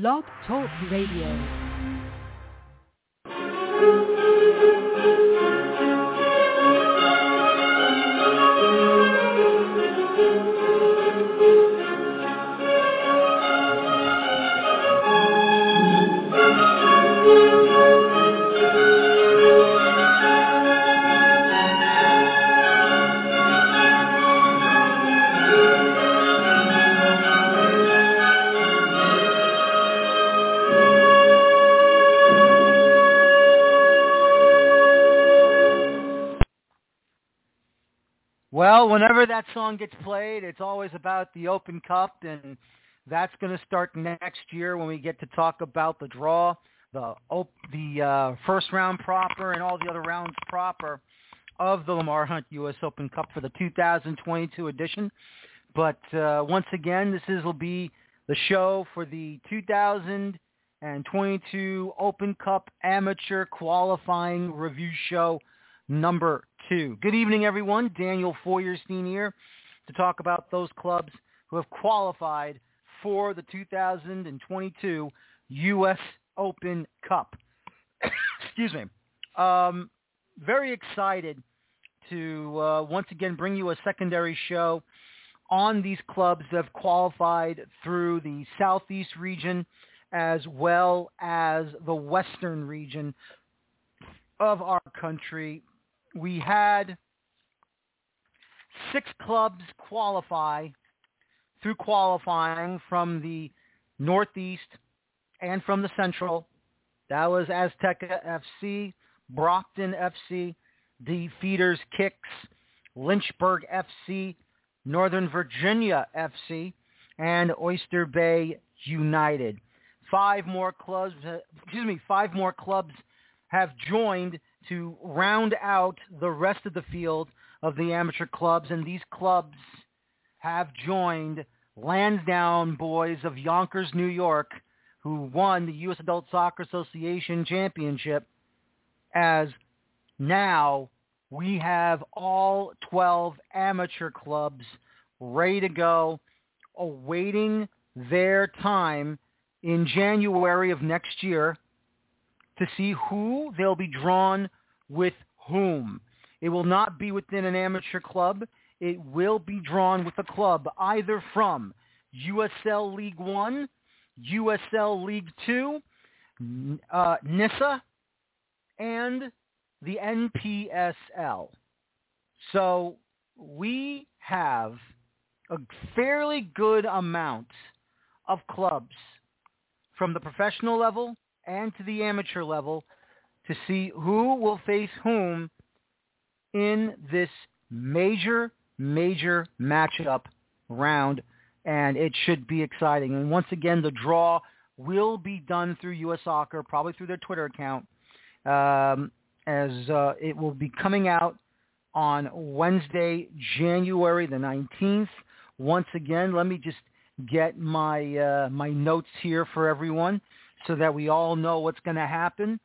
Blog Talk Radio. Whenever that song gets played, it's always about the Open Cup, and that's going to start next year when we get to talk about the draw, the op- the uh, first round proper, and all the other rounds proper of the Lamar Hunt U.S. Open Cup for the 2022 edition. But uh, once again, this is will be the show for the 2022 Open Cup Amateur Qualifying Review Show number two. Good evening, everyone. Daniel Feuerstein here to talk about those clubs who have qualified for the 2022 U.S. Open Cup. Excuse me. Um, very excited to uh, once again bring you a secondary show on these clubs that have qualified through the Southeast region as well as the Western region of our country we had six clubs qualify through qualifying from the Northeast and from the Central. That was Azteca FC, Brockton FC, D'Feeters Kicks, Lynchburg FC, Northern Virginia FC, and Oyster Bay United. Five more clubs, uh, excuse me, five more clubs have joined to round out the rest of the field of the amateur clubs, and these clubs have joined Lansdowne Bhoys of Yonkers, New York, who won the U.S. Adult Soccer Association Championship, as now we have all 12 amateur clubs ready to go, awaiting their time in January of next year to see who they'll be drawn with whom. It will not be within an amateur club. It will be drawn with a club either from USL League One, USL League Two, uh, NISA, and the NPSL. So we have a fairly good amount of clubs from the professional level and to the amateur level to see who will face whom in this major, major matchup round, and it should be exciting. And once again, the draw will be done through U.S. Soccer, probably through their Twitter account, um, as uh, it will be coming out on Wednesday, January the 19th. Once again, let me just get my uh, my notes here for everyone so that we all know what's going to happen.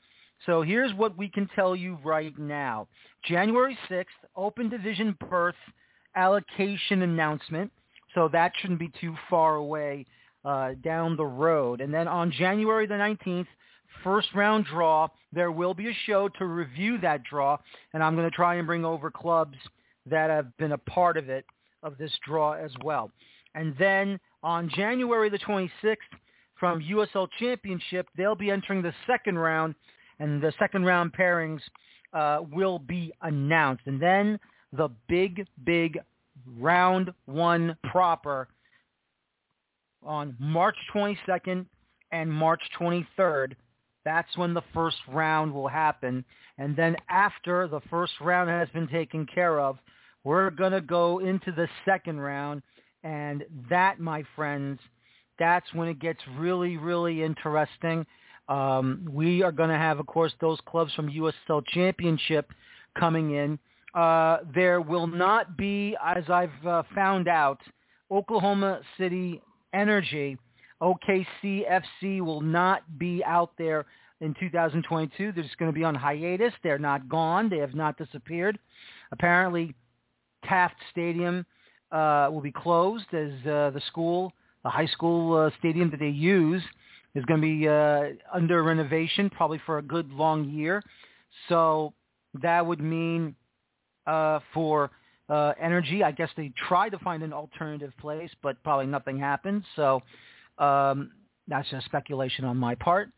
So here's what we can tell you right now. January 6th, Open Division berth allocation announcement. So that shouldn't be too far away uh, down the road. And then on January the 19th, first round draw, there will be a show to review that draw. And I'm going to try and bring over clubs that have been a part of it, of this draw as well. And then on January the 26th, from USL Championship, they'll be entering the second round, and the second round pairings uh, will be announced. And then the big, big round one proper on March 22nd and March 23rd. That's when the first round will happen. And then after the first round has been taken care of, we're going to go into the second round. And that, my friends, that's when it gets really, really interesting. Um, we are going to have, of course, those clubs from USL Championship coming in. Uh, there will not be, as I've uh, found out, Oklahoma City Energy, OKCFC will not be out there in 2022. They're just going to be on hiatus. They're not gone. They have not disappeared. Apparently, Taft Stadium uh, will be closed as uh, the school the high school uh, stadium that they use is going to be uh, under renovation probably for a good long year. So that would mean uh, for uh, energy, I guess they tried to find an alternative place, but probably nothing happened. So um, that's just speculation on my part.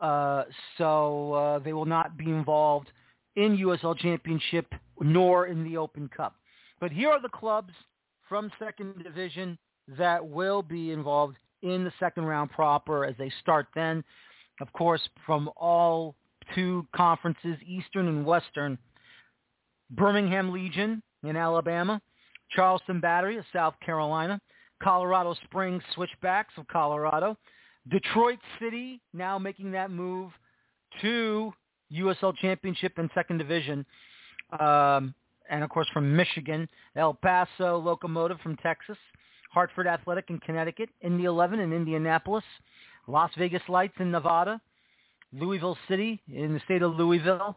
Uh, so uh, they will not be involved in USL Championship nor in the Open Cup. But here are the clubs from second division that will be involved in the second round proper as they start then. Of course, from all two conferences, Eastern and Western, Birmingham Legion in Alabama, Charleston Battery of South Carolina, Colorado Springs Switchbacks of Colorado, Detroit City now making that move to USL Championship and Second Division. Um, and of course from Michigan, El Paso Locomotive from Texas, Hartford Athletic in Connecticut, Indy 11 in Indianapolis, Las Vegas Lights in Nevada, Louisville City in the state of Louisville,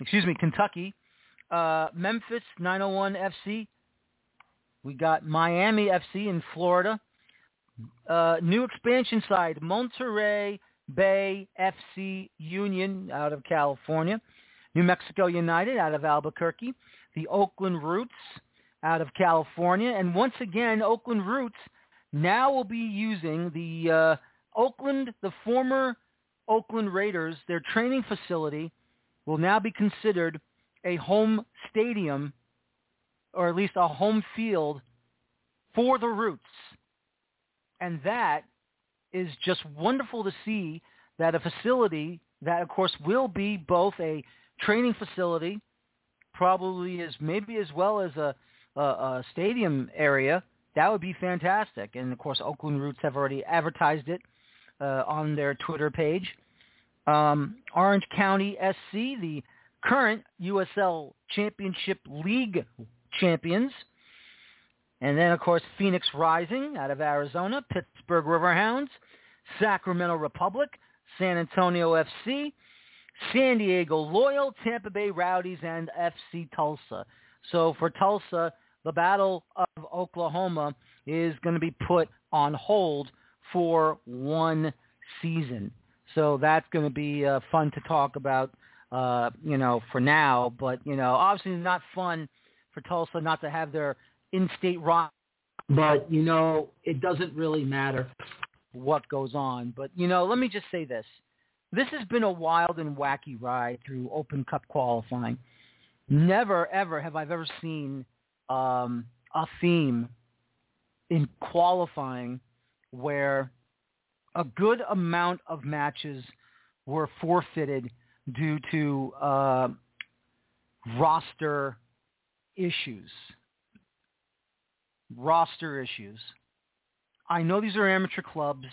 excuse me, Kentucky, uh, Memphis 901 FC. We got Miami FC in Florida. Uh, new expansion side, Monterey Bay FC Union out of California. New Mexico United out of Albuquerque. The Oakland Roots out of California. And once again, Oakland Roots now will be using the uh, Oakland, the former Oakland Raiders, their training facility will now be considered a home stadium or at least a home field for the Roots. And that is just wonderful to see that a facility that, of course, will be both a training facility, probably as maybe as well as a, a, a stadium area. That would be fantastic. And of course, Oakland Roots have already advertised it uh, on their Twitter page. Um, Orange County SC, the current USL Championship League champions. And then, of course, Phoenix Rising out of Arizona, Pittsburgh Riverhounds, Sacramento Republic, San Antonio FC, San Diego Loyal, Tampa Bay Rowdies, and FC Tulsa. So for Tulsa, the Battle of Oklahoma is going to be put on hold for one season. So that's going to be uh, fun to talk about, uh, you know, for now. But, you know, obviously not fun for Tulsa not to have their in-state rock. But, you know, it doesn't really matter what goes on. But, you know, let me just say this. This has been a wild and wacky ride through Open Cup qualifying. Never, ever have I ever seen um, a theme in qualifying where a good amount of matches were forfeited due to uh, roster issues. Roster issues. I know these are amateur clubs.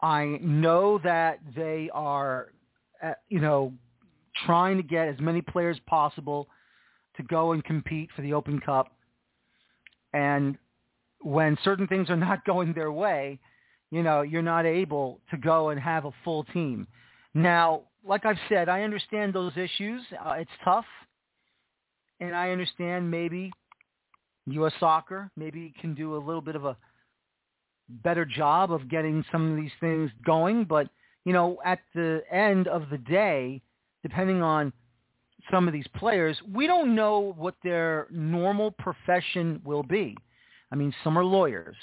I know that they are, uh, you know, trying to get as many players possible to go and compete for the Open Cup. And when certain things are not going their way, you know, you're not able to go and have a full team. Now, like I've said, I understand those issues. Uh, it's tough. And I understand maybe U.S. soccer maybe can do a little bit of a better job of getting some of these things going. But, you know, at the end of the day, depending on some of these players, we don't know what their normal profession will be. I mean, some are lawyers.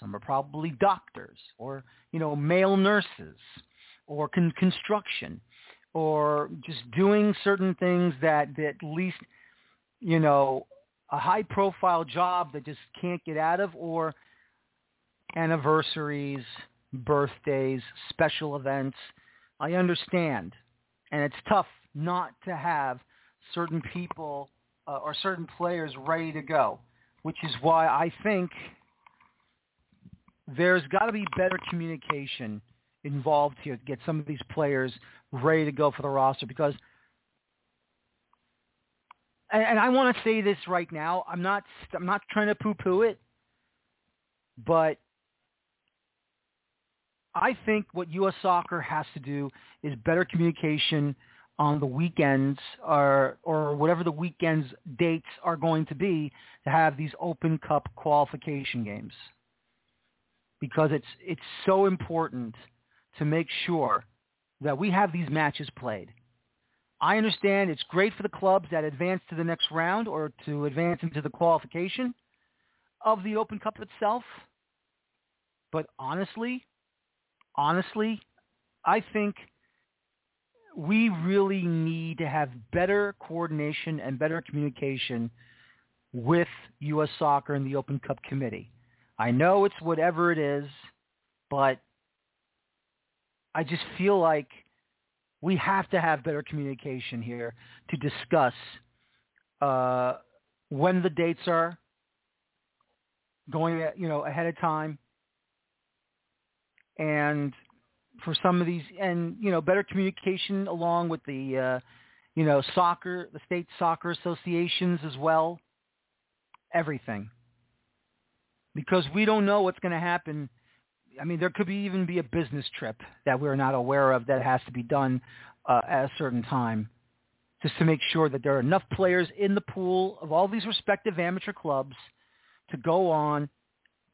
Some are probably doctors or, you know, male nurses or con- construction or just doing certain things that, that at least, you know, a high profile job that just can't get out of or anniversaries, birthdays, special events. I understand. And it's tough not to have certain people uh, or certain players ready to go, which is why I think there's got to be better communication involved here to get some of these players ready to go for the roster because and, and I want to say this right now. I'm not I'm not trying to poo-poo it, but I think what U.S. Soccer has to do is better communication on the weekends or or whatever the weekends dates are going to be to have these Open Cup qualification games. because it's it's so important to make sure that we have these matches played. I understand it's great for the clubs that advance to the next round or to advance into the qualification of the Open Cup itself. But honestly, honestly, I think we really need to have better coordination and better communication with U.S. Soccer and the Open Cup Committee. I know it's whatever it is, but I just feel like we have to have better communication here to discuss uh, when the dates are going, you know, ahead of time, and for some of these, and you know, better communication along with the, uh, you know, soccer, the state soccer associations as well. Everything, because we don't know what's going to happen. I mean, there could be even be a business trip that we're not aware of that has to be done uh, at a certain time, just to make sure that there are enough players in the pool of all these respective amateur clubs to go on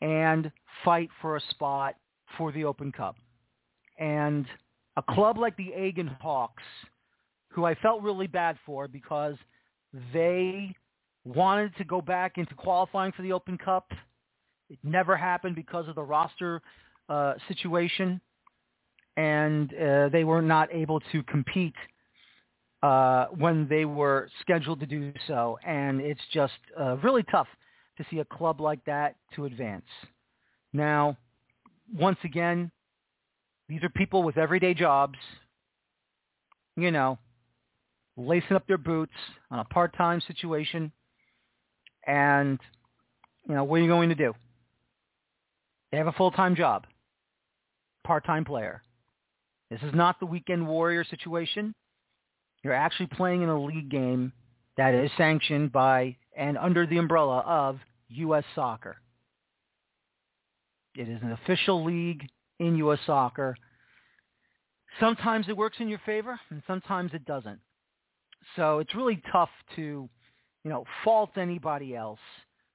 and fight for a spot for the Open Cup. And a club like the Aegean Hawks, who I felt really bad for because they wanted to go back into qualifying for the Open Cup. It never happened because of the roster uh, situation, and uh, they were not able to compete uh, when they were scheduled to do so. And it's just uh, really tough to see a club like that to advance. Now, once again, these are people with everyday jobs, you know, lacing up their boots on a part-time situation. And, you know, what are you going to do? They have a full-time job, part-time player. This is not the weekend warrior situation. You're actually playing in a league game that is sanctioned by and under the umbrella of U.S. Soccer. It is an official league in U.S. soccer. Sometimes it works in your favor, and sometimes it doesn't. So it's really tough to, you know, fault anybody else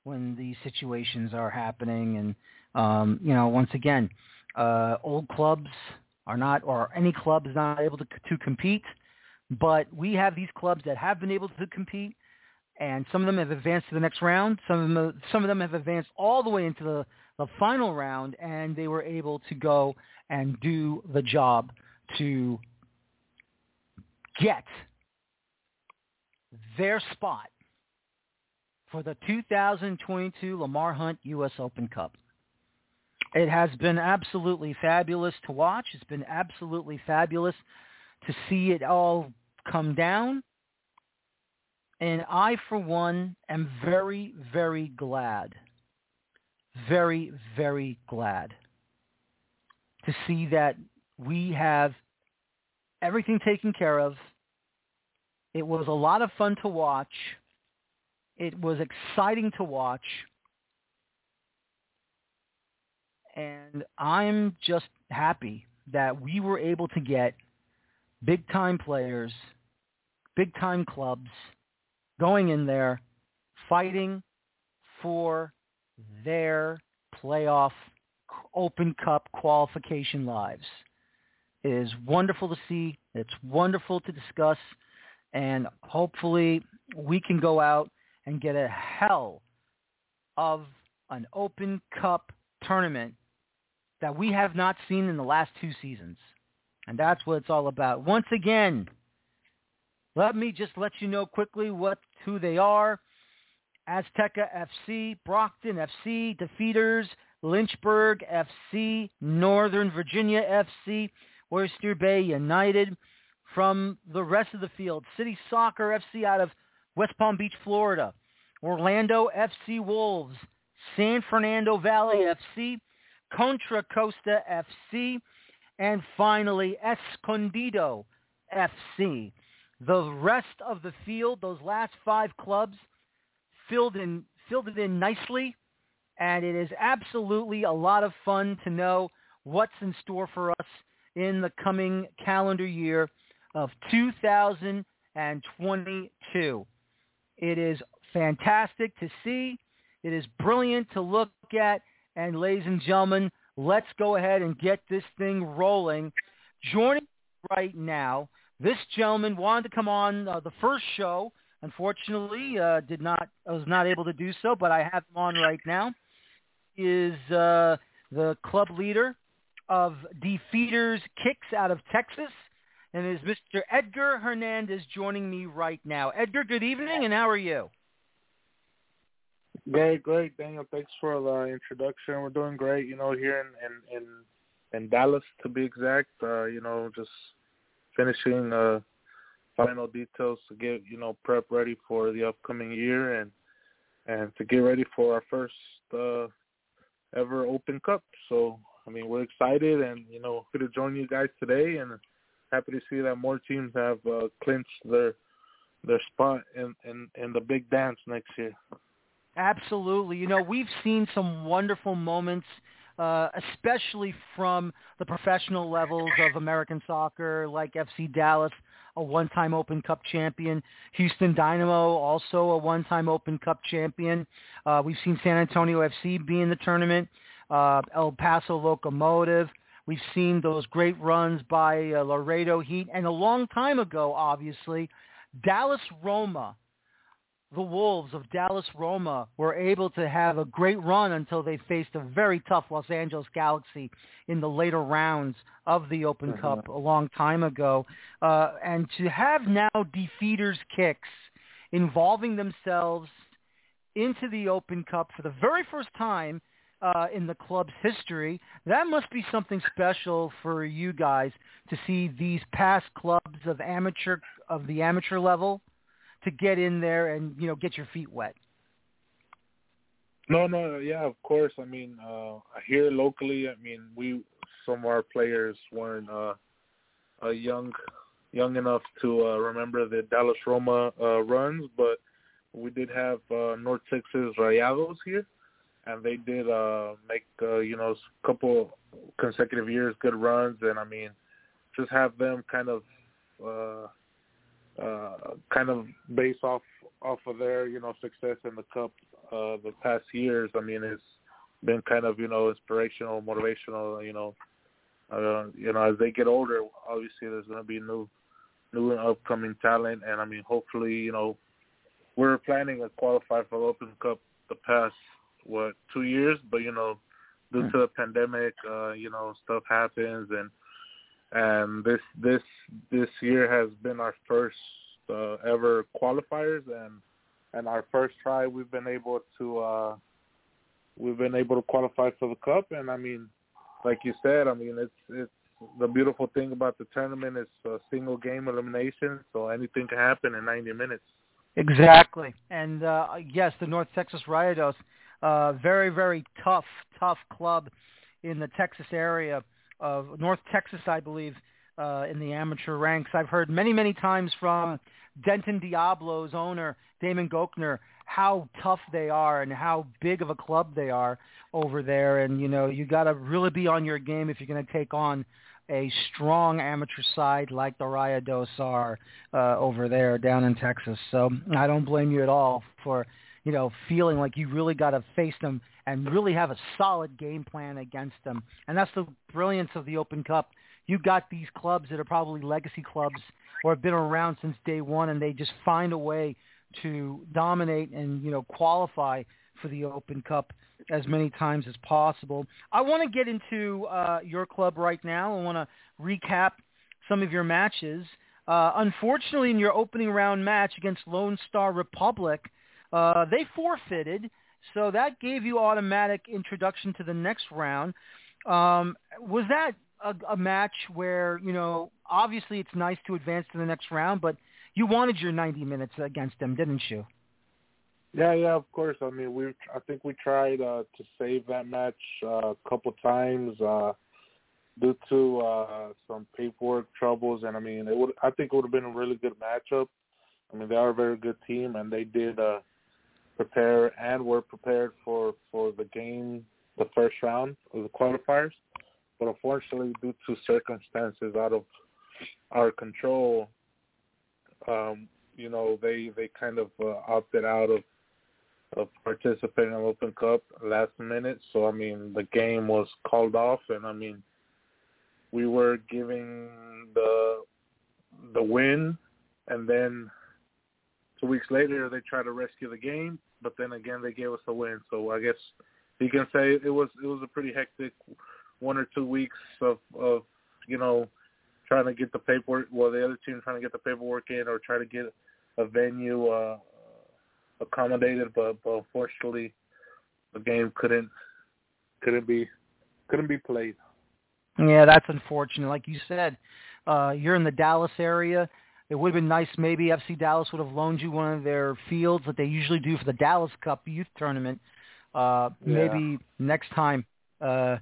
when these situations are happening. And um, you know, once again, uh, old clubs are not, or any club is not able to to compete. But we have these clubs that have been able to compete, and some of them have advanced to the next round. Some of them, some of them have advanced all the way into the the final round, and they were able to go and do the job to get their spot for the 2022 Lamar Hunt U.S. Open Cup. It has been absolutely fabulous to watch. It's been absolutely fabulous to see it all come down. And I, for one, am very, very glad very, very glad to see that we have everything taken care of. It was a lot of fun to watch. It was exciting to watch. And I'm just happy that we were able to get big time players, big time clubs going in there fighting for their playoff Open Cup qualification lives. It is wonderful to see. It's wonderful to discuss. And hopefully we can go out and get a hell of an Open Cup tournament that we have not seen in the last two seasons. And that's what it's all about. Once again, let me just let you know quickly what who they are. Azteca FC, Brockton FC, D'Feeters, Lynchburg FC, Northern Virginia FC, Oyster Bay United. From the rest of the field, City Soccer FC out of West Palm Beach, Florida, Orlando FC Wolves, San Fernando Valley FC, Contra Costa FC, and finally Escondido FC. The rest of the field, those last five clubs, filled in filled it in nicely, and it is absolutely a lot of fun to know what's in store for us in the coming calendar year of 2022. It is fantastic to see. It is brilliant to look at. And ladies and gentlemen, let's go ahead and get this thing rolling. Joining right now, this gentleman wanted to come on uh, the first show. Unfortunately, uh, did not was not able to do so, but I have him on right now. Is uh, the club leader of D'Feeters Kicks out of Texas, and is Mr. Edgar Hernandez joining me right now. Edgar, good evening, and how are you? Great, great, Daniel. Thanks for the introduction. We're doing great, you know, here in in in, in Dallas to be exact. Uh, you know, just finishing uh final details to get, you know, prep ready for the upcoming year and and to get ready for our first uh ever Open Cup. So, I mean, we're excited and, you know, happy to join you guys today and happy to see that more teams have uh, clinched their their spot in, in in the big dance next year. Absolutely. You know, we've seen some wonderful moments, uh, especially from the professional levels of American soccer, like FC Dallas, a one-time Open Cup champion. Houston Dynamo, also a one-time Open Cup champion. Uh, we've seen San Antonio FC be in the tournament. Uh, El Paso Locomotive. We've seen those great runs by uh, Laredo Heat, and a long time ago, obviously, Dallas Roma the Wolves of Dallas Roma were able to have a great run until they faced a very tough Los Angeles Galaxy in the later rounds of the Open uh-huh. Cup a long time ago. Uh, and to have now D'Feeters kicks involving themselves into the Open Cup for the very first time uh, in the club's history, that must be something special for you guys to see these past clubs of amateur of the amateur level to get in there and you know get your feet wet. No, no, yeah, of course. I mean, uh, here locally, I mean, we some of our players weren't uh, uh, young, young enough to uh, remember the Dallas Roma uh, runs, but we did have uh, North Texas Rayados here, and they did uh, make uh, you know a couple consecutive years good runs, and I mean, just have them kind of uh, uh, kind of based off off of their you know success in the cup uh, the past years. I mean, it's been kind of you know inspirational, motivational. You know, uh, you know as they get older, obviously there's going to be new new and upcoming talent, and I mean hopefully you know we're planning to qualify for the Open Cup the past what two years, but you know due to the pandemic, uh, you know stuff happens and and this this this year has been our first uh, ever qualifiers and and our first try we've been able to uh we've been able to qualify for the cup. And I mean like you said I mean it's it's the beautiful thing about the tournament is a single game elimination. So anything can happen in 90 minutes. Exactly. And uh yes the North Texas Rayados uh very very tough tough club in the Texas area of North Texas, I believe, uh, in the amateur ranks. I've heard many, many times from Denton Diablo's owner, Damon Gochner, how tough they are and how big of a club they are over there. And, you know, you got to really be on your game if you're going to take on a strong amateur side like the Rayados are uh, over there down in Texas. So I don't blame you at all for, you know, feeling like you really got to face them and really have a solid game plan against them. And that's the brilliance of the Open Cup. You got these clubs that are probably legacy clubs or have been around since day one, and they just find a way to dominate and you know qualify for the Open Cup as many times as possible. I want to get into uh, your club right now. I want to recap some of your matches. Uh, unfortunately, in your opening round match against Lone Star Republic, uh, they forfeited so that gave you automatic introduction to the next round. Um, was that a, a match where you know obviously it's nice to advance to the next round, but you wanted your 90 minutes against them, didn't you? Yeah, yeah, of course. I mean, we I think we tried uh, to save that match uh, a couple times uh, due to uh, some paperwork troubles, and I mean, it would I think it would have been a really good matchup. I mean, they are a very good team, and they did uh, prepare and were prepared for for the game, the first round of the qualifiers. But unfortunately, due to circumstances out of our control, um, you know, they they kind of uh, opted out of of participating in Open Cup last minute. So I mean, the game was called off, and I mean, we were giving the the win, and then two weeks later they tried to rescue the game, but then again they gave us a win. So I guess you can say it was it was a pretty hectic one or two weeks of of you know trying to get the paperwork. Well, the other team trying to get the paperwork in or try to get a venue uh, accommodated, but, but unfortunately the game couldn't couldn't be couldn't be played. Yeah, that's unfortunate. Like you said, uh, you're in the Dallas area. It would have been nice maybe FC Dallas would have loaned you one of their fields that they usually do for the Dallas Cup youth tournament. Uh, yeah. Maybe next time. Uh,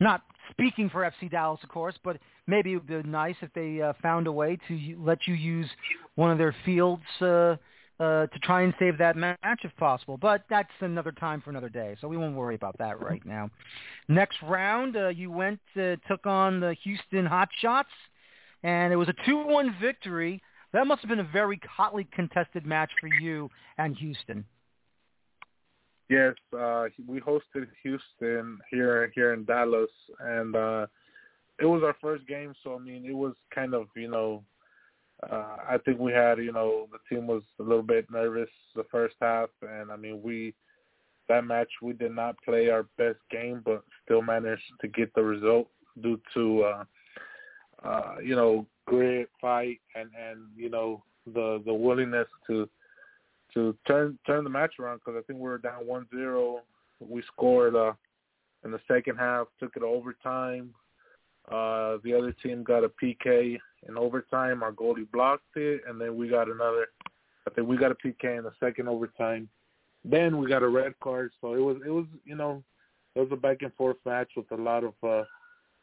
not speaking for FC Dallas, of course, but maybe it would be nice if they uh, found a way to let you use one of their fields uh, uh, to try and save that match if possible. But that's another time for another day, so we won't worry about that right now. Next round, uh, you went uh, took on the Houston Hotshots, and it was a 2-1 victory. That must have been a very hotly contested match for you and Houston. Yes, uh, we hosted Houston here here in Dallas, and uh, it was our first game. So I mean, it was kind of you know, uh, I think we had you know the team was a little bit nervous the first half, and I mean we that match we did not play our best game, but still managed to get the result due to uh, uh, you know grit, fight, and and you know the the willingness to to turn turn the match around because I think we were down one zero. We scored uh, in the second half, took it overtime. Uh, the other team got a PK in overtime. Our goalie blocked it, and then we got another. I think we got a PK in the second overtime. Then we got a red card. So it was it was you know it was a back and forth match with a lot of uh,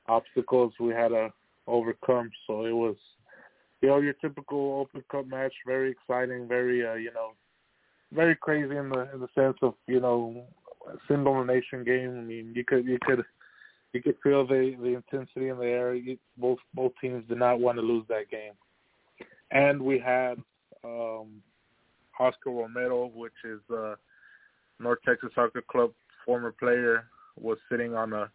obstacles we had to overcome. So it was you know your typical Open Cup match, very exciting, very uh, you know very crazy in the in the sense of you know single elimination game. I mean, you could you could you could feel the the intensity in the air. You, both both teams did not want to lose that game, and we had um, Oscar Romero, which is uh, North Texas Soccer Club former player, was sitting on a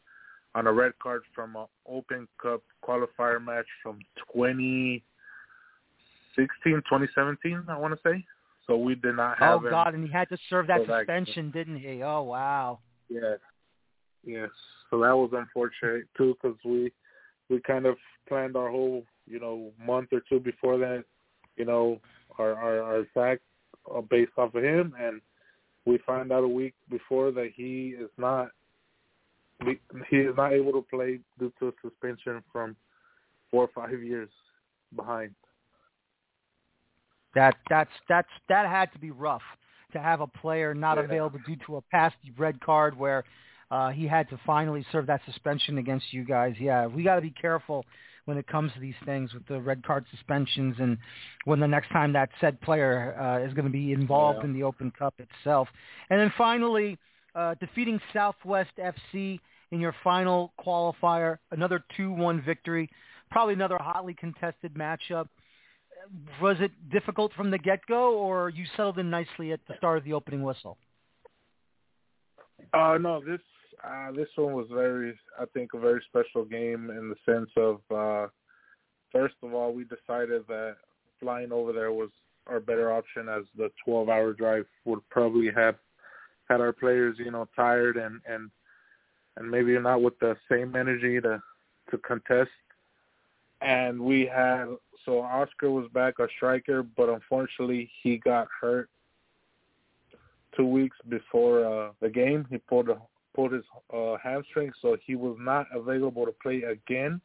on a red card from an Open Cup qualifier match from 2016, 2017, I want to say. So we did not have. Oh God! And he had to serve that suspension, that, didn't he? Oh wow. Yes. Yes. So that was unfortunate too, because we we kind of planned our whole you know month or two before that, you know, our our, our attack uh, based off of him, and we find out a week before that he is not he is not able to play due to a suspension from four or five years behind. That that's that's that had to be rough to have a player not yeah. available due to a past red card where uh, he had to finally serve that suspension against you guys. Yeah, we got to be careful when it comes to these things with the red card suspensions and when the next time that said player uh, is going to be involved yeah. in the Open Cup itself. And then finally, uh, defeating Southwest FC in your final qualifier, another 2-1 victory, probably another hotly contested matchup was it difficult from the get-go, or you settled in nicely at the start of the opening whistle? Uh, no, this uh, this one was very, I think, a very special game in the sense of, uh, first of all, we decided that flying over there was our better option, as the 12-hour drive would probably have had our players, you know, tired and and and maybe not with the same energy to to contest. And we had so Oscar was back a striker, but unfortunately he got hurt two weeks before uh, the game. He pulled a, pulled his uh, hamstring, so he was not available to play again.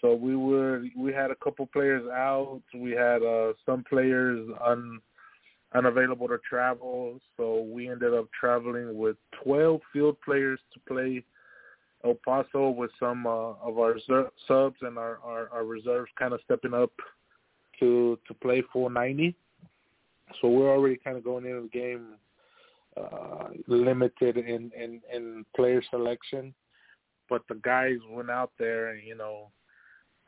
So we were we had a couple players out. We had uh, some players un, unavailable to travel. So we ended up traveling with 12 field players to play El Paso with some uh, of our subs and our, our, our reserves kind of stepping up to to play full 90. So we're already kind of going into the game uh, limited in, in, in player selection. But the guys went out there and, you know,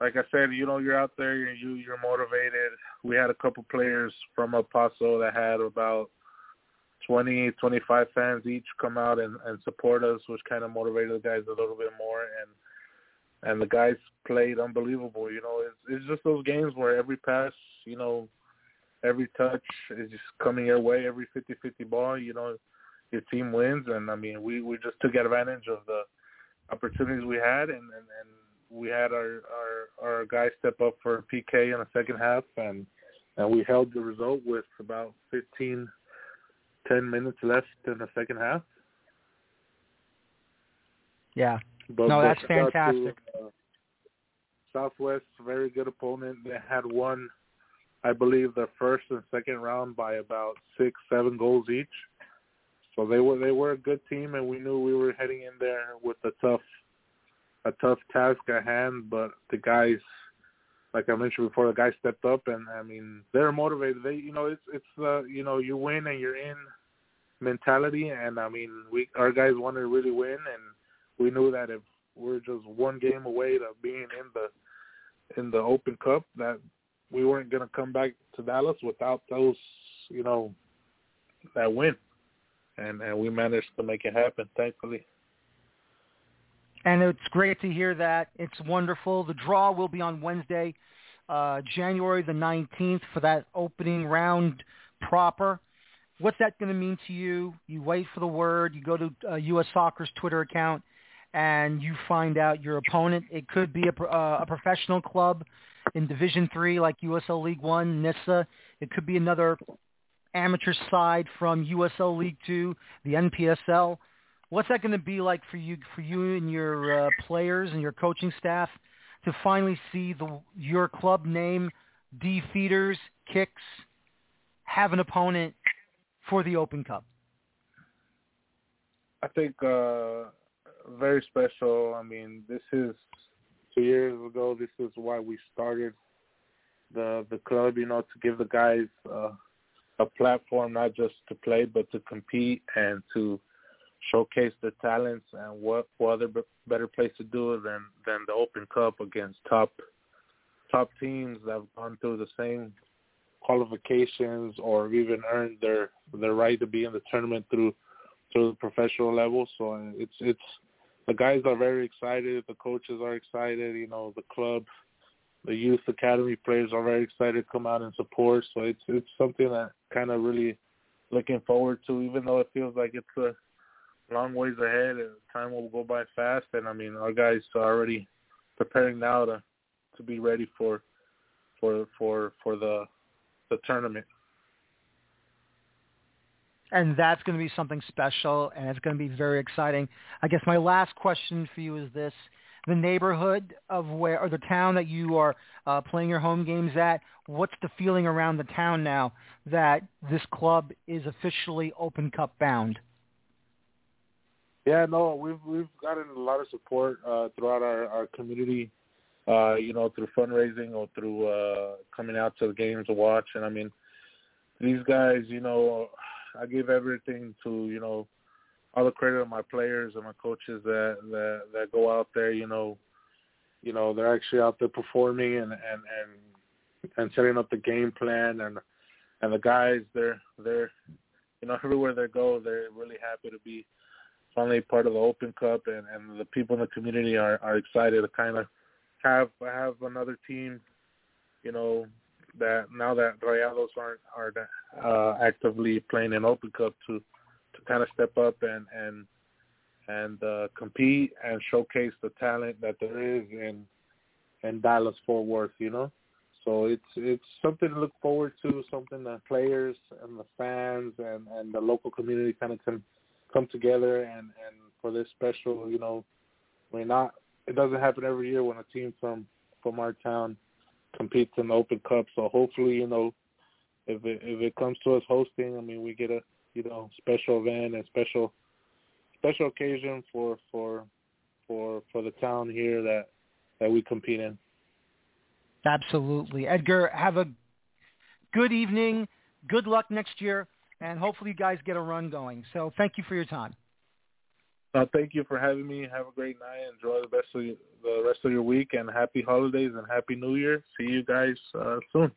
like I said, you know, you're out there, you're, you, you're motivated. We had a couple players from El Paso that had about 20, 25 fans each come out and, and support us, which kind of motivated the guys a little bit more. And and the guys played unbelievable. You know, it's it's just those games where every pass, you know, every touch is just coming your way. Every 50-50 ball, you know, your team wins. And I mean, we we just took advantage of the opportunities we had, and and, and we had our our our guys step up for PK in the second half, and and we held the result with about 15, 10 minutes left in the second half. Yeah. But, no, that's fantastic. To, uh, Southwest, very good opponent. They had won, I believe, the first and second round by about six, seven goals each. So they were they were a good team, and we knew we were heading in there with a tough a tough task at hand. But the guys, like I mentioned before, the guys stepped up, and I mean they're motivated. They, you know, it's it's uh, you know you win and you're in mentality, and I mean we our guys wanted to really win, and we knew that if we're just one game away to being in the in the Open Cup, that we weren't going to come back to Dallas without those, you know, that win, and and we managed to make it happen, thankfully. And it's great to hear that. It's wonderful. The draw will be on Wednesday, uh, January the 19th for that opening round proper. What's that going to mean to you? You wait for the word. You go to uh, U.S. Soccer's Twitter account and you find out your opponent. It could be a, uh, a professional club in Division Three, like USL League One, NISA. It could be another amateur side from USL League Two, the NPSL. What's that going to be like for you, for you and your uh, players and your coaching staff to finally see the your club name, D'Feeters, kicks, have an opponent for the Open Cup? I think uh, very special. I mean, this is two years ago. This is why we started the the club. You know, to give the guys uh, a platform not just to play but to compete and to showcase their talents. And what what other better place to do it than than the Open Cup against top top teams that have gone through the same qualifications or even earned their their right to be in the tournament through through the professional level. So uh, it's it's the guys are very excited. The coaches are excited. You know, the club, the youth academy players are very excited to come out and support. So it's it's something that kind of really looking forward to, even though it feels like it's a long ways ahead. And time will go by fast, and I mean, our guys are already preparing now to to be ready for for for for the the tournament and that's going to be something special, and it's going to be very exciting. I guess my last question for you is this: the neighborhood of where, or the town that you are uh, playing your home games at. What's the feeling around the town now that this club is officially Open Cup bound? Yeah, no, we've we've gotten a lot of support uh, throughout our our community. Uh, you know, through fundraising or through uh, coming out to the games to watch. And I mean, these guys, you know, I give everything to you know all the credit of my players and my coaches that that that go out there. You know, you know they're actually out there performing and and and and setting up the game plan and and the guys they're they're you know everywhere they go they're really happy to be finally part of the Open Cup and and the people in the community are are excited to kind of have have another team you know that now that Rayados aren't are uh, actively playing an Open Cup to to kind of step up and and and uh, compete and showcase the talent that there is in in Dallas Fort Worth, you know. So it's it's something to look forward to, something that players and the fans and and the local community kind of can come together and and for this special, you know, mean not it doesn't happen every year when a team from from our town competes in the Open Cup. So hopefully, you know, if it if it comes to us hosting, I mean, we get a you know special event and special special occasion for for for for the town here that that we compete in. Absolutely, Edgar. Have a good evening. Good luck next year, and hopefully, you guys get a run going. So, thank you for your time. Uh, thank you for having me. Have a great night. Enjoy the best of your, the rest of your week, and happy holidays and happy New Year. See you guys uh, soon.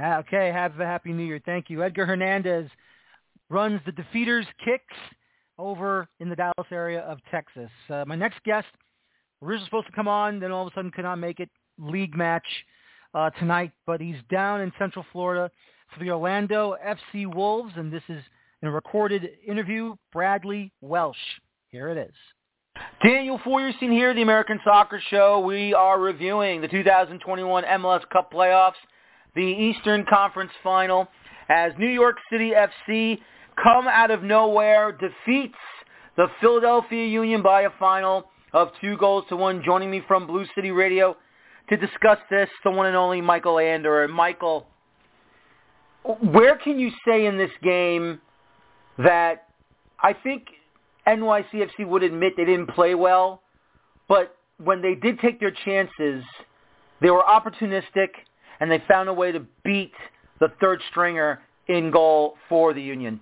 Okay, have a happy New Year. Thank you, Edgar Hernandez, runs the D'Feeters Kicks over in the Dallas area of Texas. Uh, my next guest, originally supposed to come on, then all of a sudden could not make it. League match uh, tonight, but he's down in Central Florida for the Orlando FC Wolves, and this is in a recorded interview. Bradley Welch. Here it is. Daniel Feuerstein here, the American Soccer Show. We are reviewing the 2021 MLS Cup playoffs, the Eastern Conference Final, as New York City FC come out of nowhere, defeats the Philadelphia Union by a final of two goals to one. Joining me from Blue City Radio to discuss this, the one and only Michael Ander. And Michael, where can you say in this game that I think NYCFC would admit they didn't play well, but when they did take their chances, they were opportunistic and they found a way to beat the third stringer in goal for the Union.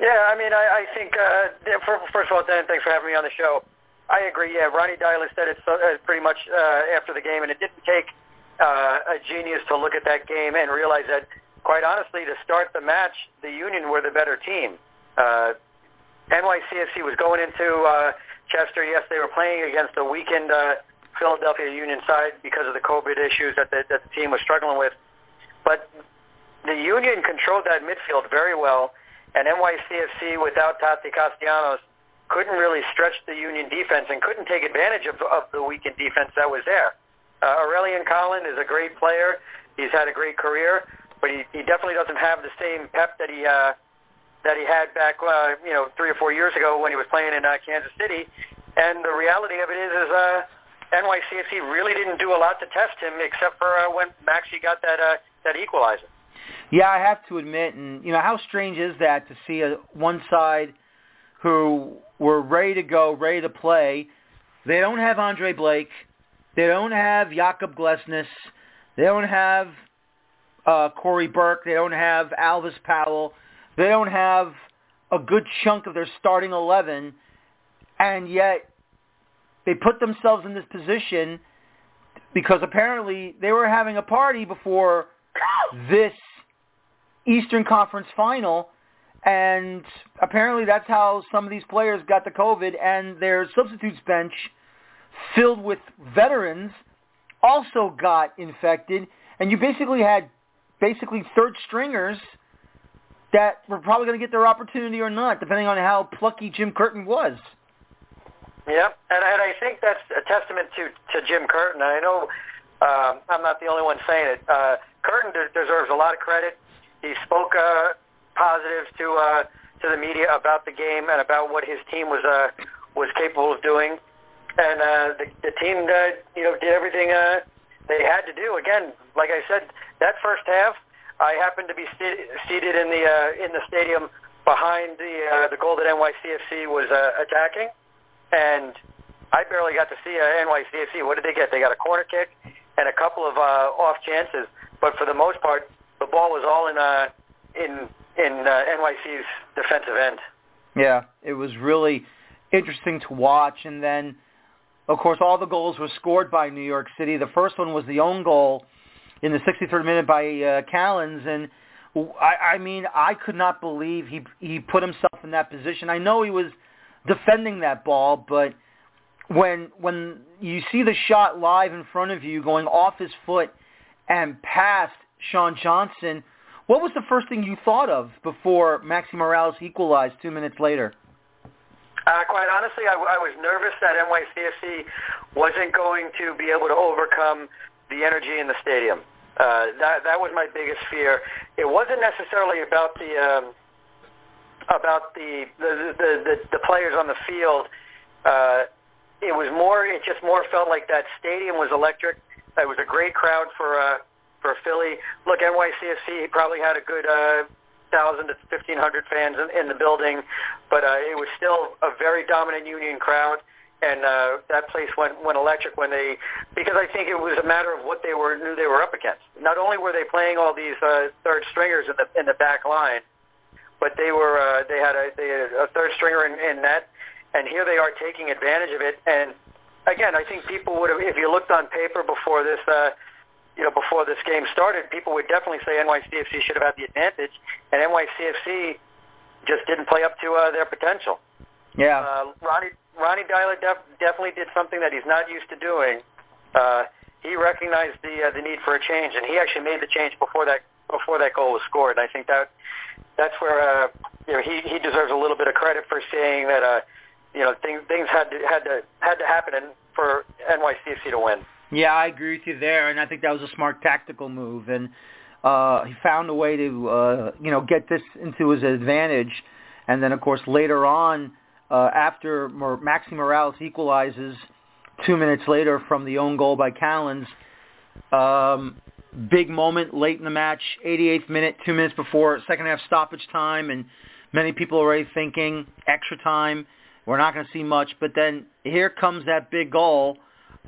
Yeah, I mean, I, I think, uh, first of all, Dan, thanks for having me on the show. I agree. Yeah, Ronny Deila said it so, uh, pretty much uh, after the game, and it didn't take uh, a genius to look at that game and realize that, quite honestly, to start the match, the Union were the better team. Uh, NYCFC was going into uh, Chester. Yes, they were playing against a weakened uh, Philadelphia Union side because of the COVID issues that the, that the team was struggling with. But the Union controlled that midfield very well, and NYCFC without Tati Castellanos couldn't really stretch the Union defense and couldn't take advantage of, of the weakened defense that was there. Uh, Aurelien Collin is a great player. He's had a great career, but he, he definitely doesn't have the same pep that he uh, that he had back, uh, you know, three or four years ago when he was playing in uh, Kansas City. And the reality of it is, is uh, NYCFC really didn't do a lot to test him, except for uh, when Maxi got that uh, that equalizer. Yeah, I have to admit, and you know, how strange is that to see a one side who were ready to go, ready to play. They don't have Andre Blake. They don't have Jakob Glesnes. They don't have uh, Cory Burke. They don't have Alvas Powell. They don't have a good chunk of their starting 11. And yet they put themselves in this position because apparently they were having a party before this Eastern Conference final and apparently that's how some of these players got the COVID and their substitutes bench filled with veterans also got infected. And you basically had basically third stringers that were probably going to get their opportunity or not, depending on how plucky Jim Curtin was. Yep, and, and I think that's a testament to, to Jim Curtin. I know uh, I'm not the only one saying it. Uh, Curtin de- deserves a lot of credit. He spoke uh, positive to uh, to the media about the game and about what his team was uh, was capable of doing, and uh, the, the team uh, you know did everything uh, they had to do. Again, like I said, that first half, I happened to be st- seated in the uh, in the stadium behind the uh, the goal that NYCFC was uh, attacking, and I barely got to see uh, NYCFC. What did they get? They got a corner kick and a couple of uh, off chances, but for the most part, the ball was all in uh, in in uh, NYC's defensive end. Yeah, it was really interesting to watch. And then, of course, all the goals were scored by New York City. The first one was the own goal in the 63rd minute by uh, Callens, and I, I mean, I could not believe he he put himself in that position. I know he was defending that ball, but when when you see the shot live in front of you going off his foot and past Sean Johnson, what was the first thing you thought of before Maxi Moralez equalized two minutes later? Uh, quite honestly, I, I was nervous that NYCFC wasn't going to be able to overcome the energy in the stadium. Uh, that that was my biggest fear. It wasn't necessarily about the um, about the the, the the the players on the field. Uh, it was more. It just more felt like that stadium was electric. It was a great crowd for uh, for Philly. Look, NYCFC probably had a good uh, thousand to fifteen hundred fans in, in the building, but uh, it was still a very dominant Union crowd, and uh, that place went went electric when they because I think it was a matter of what they were knew they were up against. Not only were they playing all these uh, third stringers in the in the back line, but they were uh, they had a they had a third stringer in, in net, and here they are taking advantage of it. And again, I think people would have if you looked on paper before this. Uh, you know, before this game started, people would definitely say NYCFC should have had the advantage, and NYCFC just didn't play up to uh, their potential. Yeah. Uh, Ronny Ronny Deila def- definitely did something that he's not used to doing. Uh, he recognized the uh, the need for a change, and he actually made the change before that before that goal was scored. And I think that that's where uh, you know he he deserves a little bit of credit for saying that uh, you know things things had to had to had to happen and for NYCFC to win. Yeah, I agree with you there, and I think that was a smart tactical move, and uh, he found a way to uh, you know get this into his advantage, and then of course later on uh, after Maxi Moralez equalizes two minutes later from the own goal by Callens. Um, big moment late in the match, 88th minute, two minutes before second half stoppage time, and many people already thinking extra time. We're not going to see much, but then here comes that big goal,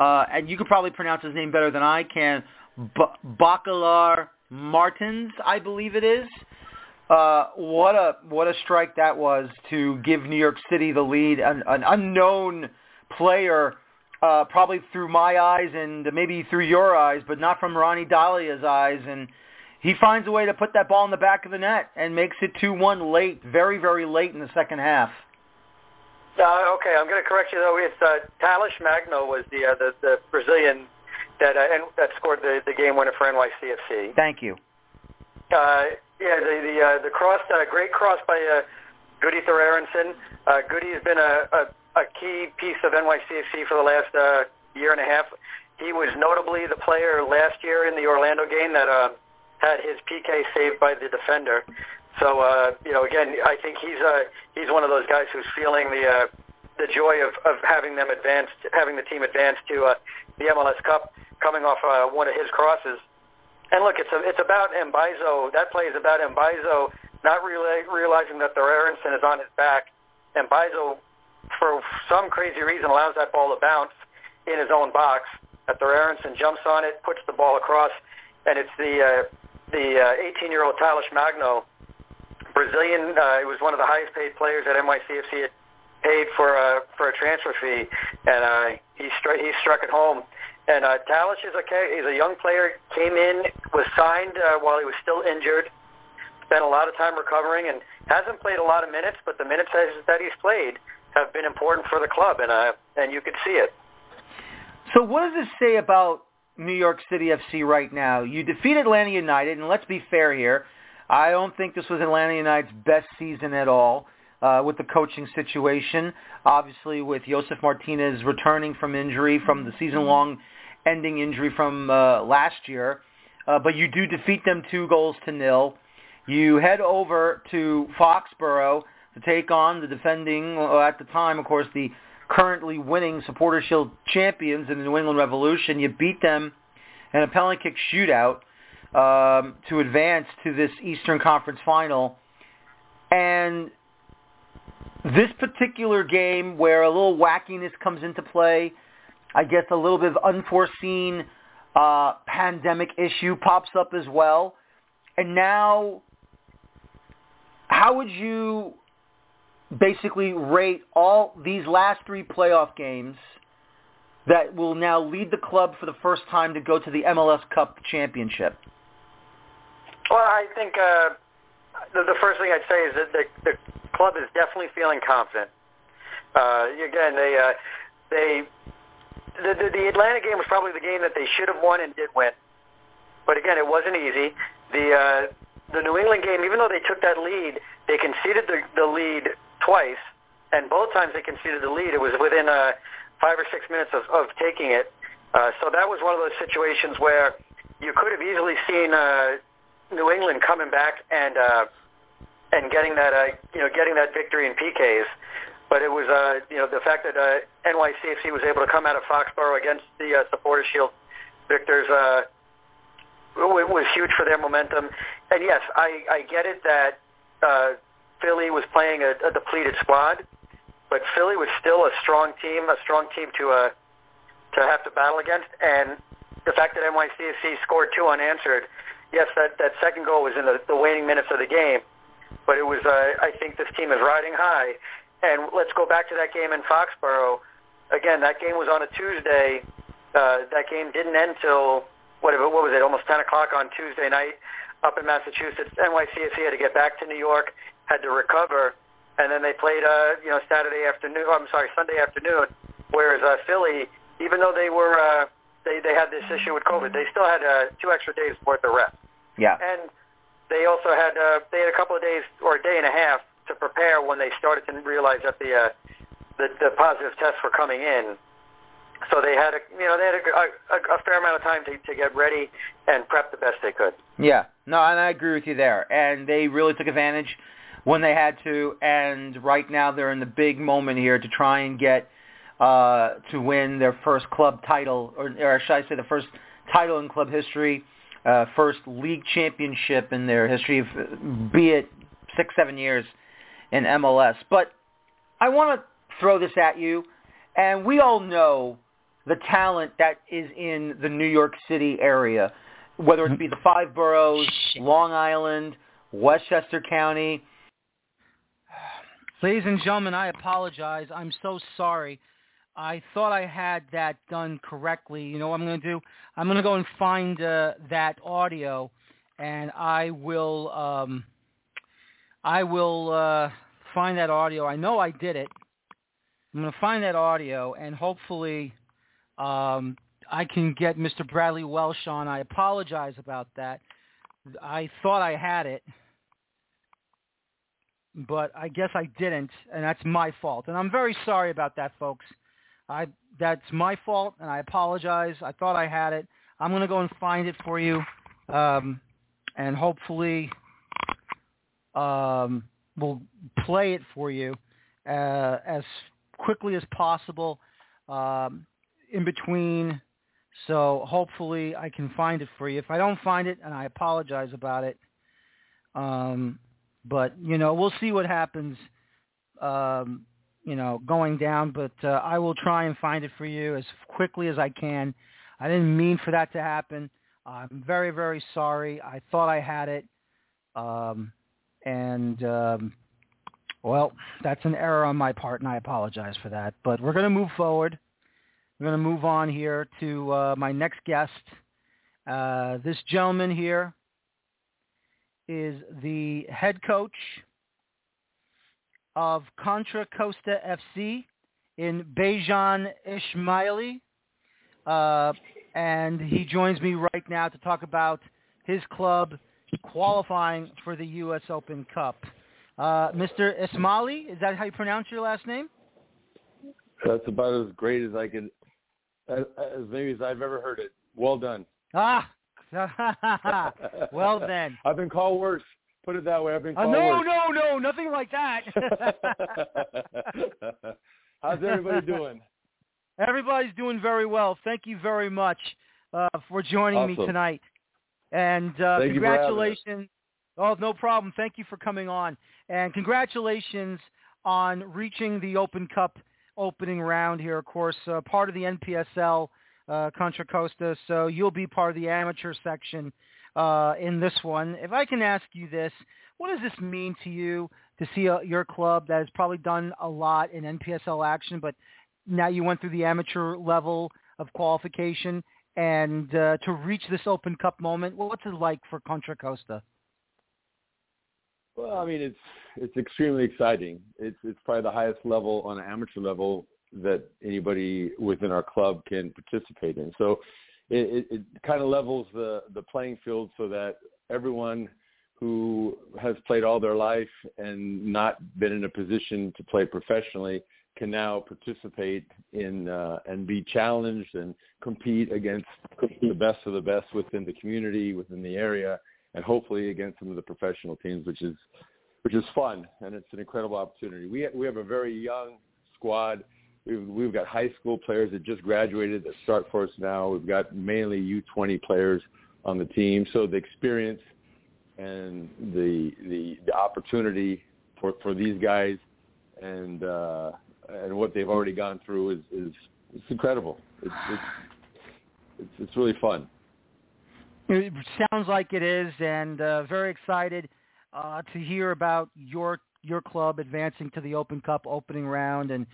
uh, and you could probably pronounce his name better than I can. B- Bacalar Martins, I believe it is. Uh, what a what a strike that was to give New York City the lead. An, an unknown player, uh, probably through my eyes and maybe through your eyes, but not from Ronny Deila's eyes. And he finds a way to put that ball in the back of the net and makes it two one late, very very late in the second half. Uh, okay, I'm going to correct you though. It's uh, Thales Magno was the uh, the, the Brazilian that uh, that scored the the game winner for NYCFC. Thank you. Uh, yeah, the the uh, the cross, uh, great cross by uh, Gudi Thorarinsson. Uh, Gudi has been a, a a key piece of NYCFC for the last uh, year and a half. He was notably the player last year in the Orlando game that uh, had his PK saved by the defender. So uh, you know, again, I think he's uh, he's one of those guys who's feeling the uh, the joy of, of having them advance, having the team advance to uh, the MLS Cup, coming off uh, one of his crosses. And look, it's a, it's about Mbaizo. That play is about Mbaizo not really realizing that Thorarinsson is on his back. Mbaizo, for some crazy reason, allows that ball to bounce in his own box. That Thorarinsson jumps on it, puts the ball across, and it's the uh, the uh, 18-year-old Thales Magno, Brazilian. Uh, he was one of the highest paid players at NYCFC. Paid for uh, for a transfer fee, and uh, he struck he struck it home. And uh, Thales is a he's a young player. Came in, was signed uh, while he was still injured. Spent a lot of time recovering, and hasn't played a lot of minutes. But the minutes that he's played have been important for the club, and uh, and you could see it. So what does this say about New York City FC right now? You defeat Atlanta United, and let's be fair here. I don't think this was Atlanta United's best season at all uh, with the coaching situation. Obviously, with Josef Martinez returning from injury from the season-long ending injury from uh, last year. Uh, but you do defeat them two goals to nil. You head over to Foxborough to take on the defending, uh, at the time, of course, the currently winning Supporter Shield champions in the New England Revolution. You beat them in a penalty kick shootout um, to advance to this Eastern Conference final. And this particular game where a little wackiness comes into play, I guess a little bit of unforeseen uh, pandemic issue pops up as well. And now, how would you basically rate all these last three playoff games that will now lead the club for the first time to go to the MLS Cup championship? Well, I think uh, the, the first thing I'd say is that the, the club is definitely feeling confident. Uh, again, they uh, they the, the the Atlanta game was probably the game that they should have won and did win, but again, it wasn't easy. The uh, the New England game, even though they took that lead, they conceded the, the lead twice, and both times they conceded the lead, it was within uh, five or six minutes of, of taking it. Uh, so that was one of those situations where you could have easily seen uh, New England coming back and uh, and getting that uh, you know getting that victory in PKs. But it was, uh, you know, the fact that uh, NYCFC was able to come out of Foxborough against the uh, Supporter Shield victors uh, was huge for their momentum. And yes, I, I get it that uh, Philly was playing a, a depleted squad, but Philly was still a strong team, a strong team to uh, to have to battle against. And the fact that NYCFC scored two unanswered, yes, that that second goal was in the, the waning minutes of the game, but it was. Uh, I think this team is riding high, and let's go back to that game in Foxborough. Again, that game was on a Tuesday. Uh, that game didn't end till whatever what was it almost 10 o'clock on Tuesday night up in Massachusetts. NYCFC had to get back to New York, had to recover, and then they played uh you know Saturday afternoon. I'm sorry, Sunday afternoon. Whereas uh, Philly, even though they were uh, they they had this issue with COVID, they still had uh, two extra days worth of rest. Yeah. And they also had uh, they had a couple of days or a day and a half to prepare when they started to realize that the uh, the, the positive tests were coming in. So they had a you know they had a, a, a fair amount of time to, to get ready and prep the best they could. Yeah, no, and I agree with you there. And they really took advantage when they had to. And right now they're in the big moment here to try and get uh, to win their first club title, or, or should I say the first title in club history, uh, first league championship in their history, be it six, seven years in MLS. But I want to throw this at you, and we all know the talent that is in the New York City area, whether it be the five boroughs, Long Island, Westchester County. Ladies and gentlemen, I apologize. I'm so sorry. I thought I had that done correctly. You know what I'm going to do? I'm going to go and find uh, that audio, and I will um, I will uh, find that audio. I know I did it. I'm going to find that audio, and hopefully um, I can get Mr. Bradley Welch on. I apologize about that. I thought I had it, but I guess I didn't, and that's my fault. And I'm very sorry about that, folks. I that's my fault, and I apologize. I thought I had it. I'm going to go and find it for you, um, and hopefully um, we'll play it for you uh, as quickly as possible um, in between. So hopefully I can find it for you. If I don't find it, and I apologize about it, um, but you know we'll see what happens. Um, you know, going down, but uh, I will try and find it for you as quickly as I can. I didn't mean for that to happen. I'm very, very sorry. I thought I had it. Um, and, um, well, that's an error on my part, and I apologize for that. But we're going to move forward. We're going to move on here to uh, my next guest. Uh, this gentleman here is the head coach of Contra Costa FC in Bejan Esmaili. Uh, and he joins me right now to talk about his club qualifying for the U.S. Open Cup. Uh, Mr. Esmaili, is that how you pronounce your last name? That's about as great as I can, as, as maybe as I've ever heard it. Well done. Ah, well then. I've been called worse. Put it that way. I've been uh, called no, worse. no, no, nothing like that. How's everybody doing? Everybody's doing very well. Thank you very much uh, for joining awesome. me tonight. And uh, congratulations. Oh, no problem. Thank you for coming on. And congratulations on reaching the Open Cup opening round here, of course, uh, part of the NPSL uh, Contra Costa. So you'll be part of the amateur section uh, in this one. If I can ask you this, what does this mean to you to see a, your club that has probably done a lot in NPSL action, but now you went through the amateur level of qualification and uh, to reach this Open Cup moment? Well, what's it like for Contra Costa? Well, I mean, it's it's extremely exciting. It's it's probably the highest level on an amateur level that anybody within our club can participate in. So it, it, it kind of levels the the playing field so that everyone who has played all their life and not been in a position to play professionally can now participate in uh, and be challenged and compete against the best of the best within the community, within the area, and hopefully against some of the professional teams, which is which is fun and it's an incredible opportunity. We we have a very young squad. We've we've got high school players that just graduated that start for us now. We've got mainly U20 players on the team, so the experience and the the, the opportunity for for these guys and uh, and what they've already gone through is is it's incredible. It's it's it's, it's really fun. It sounds like it is, and uh, very excited uh, to hear about your your club advancing to the Open Cup opening round and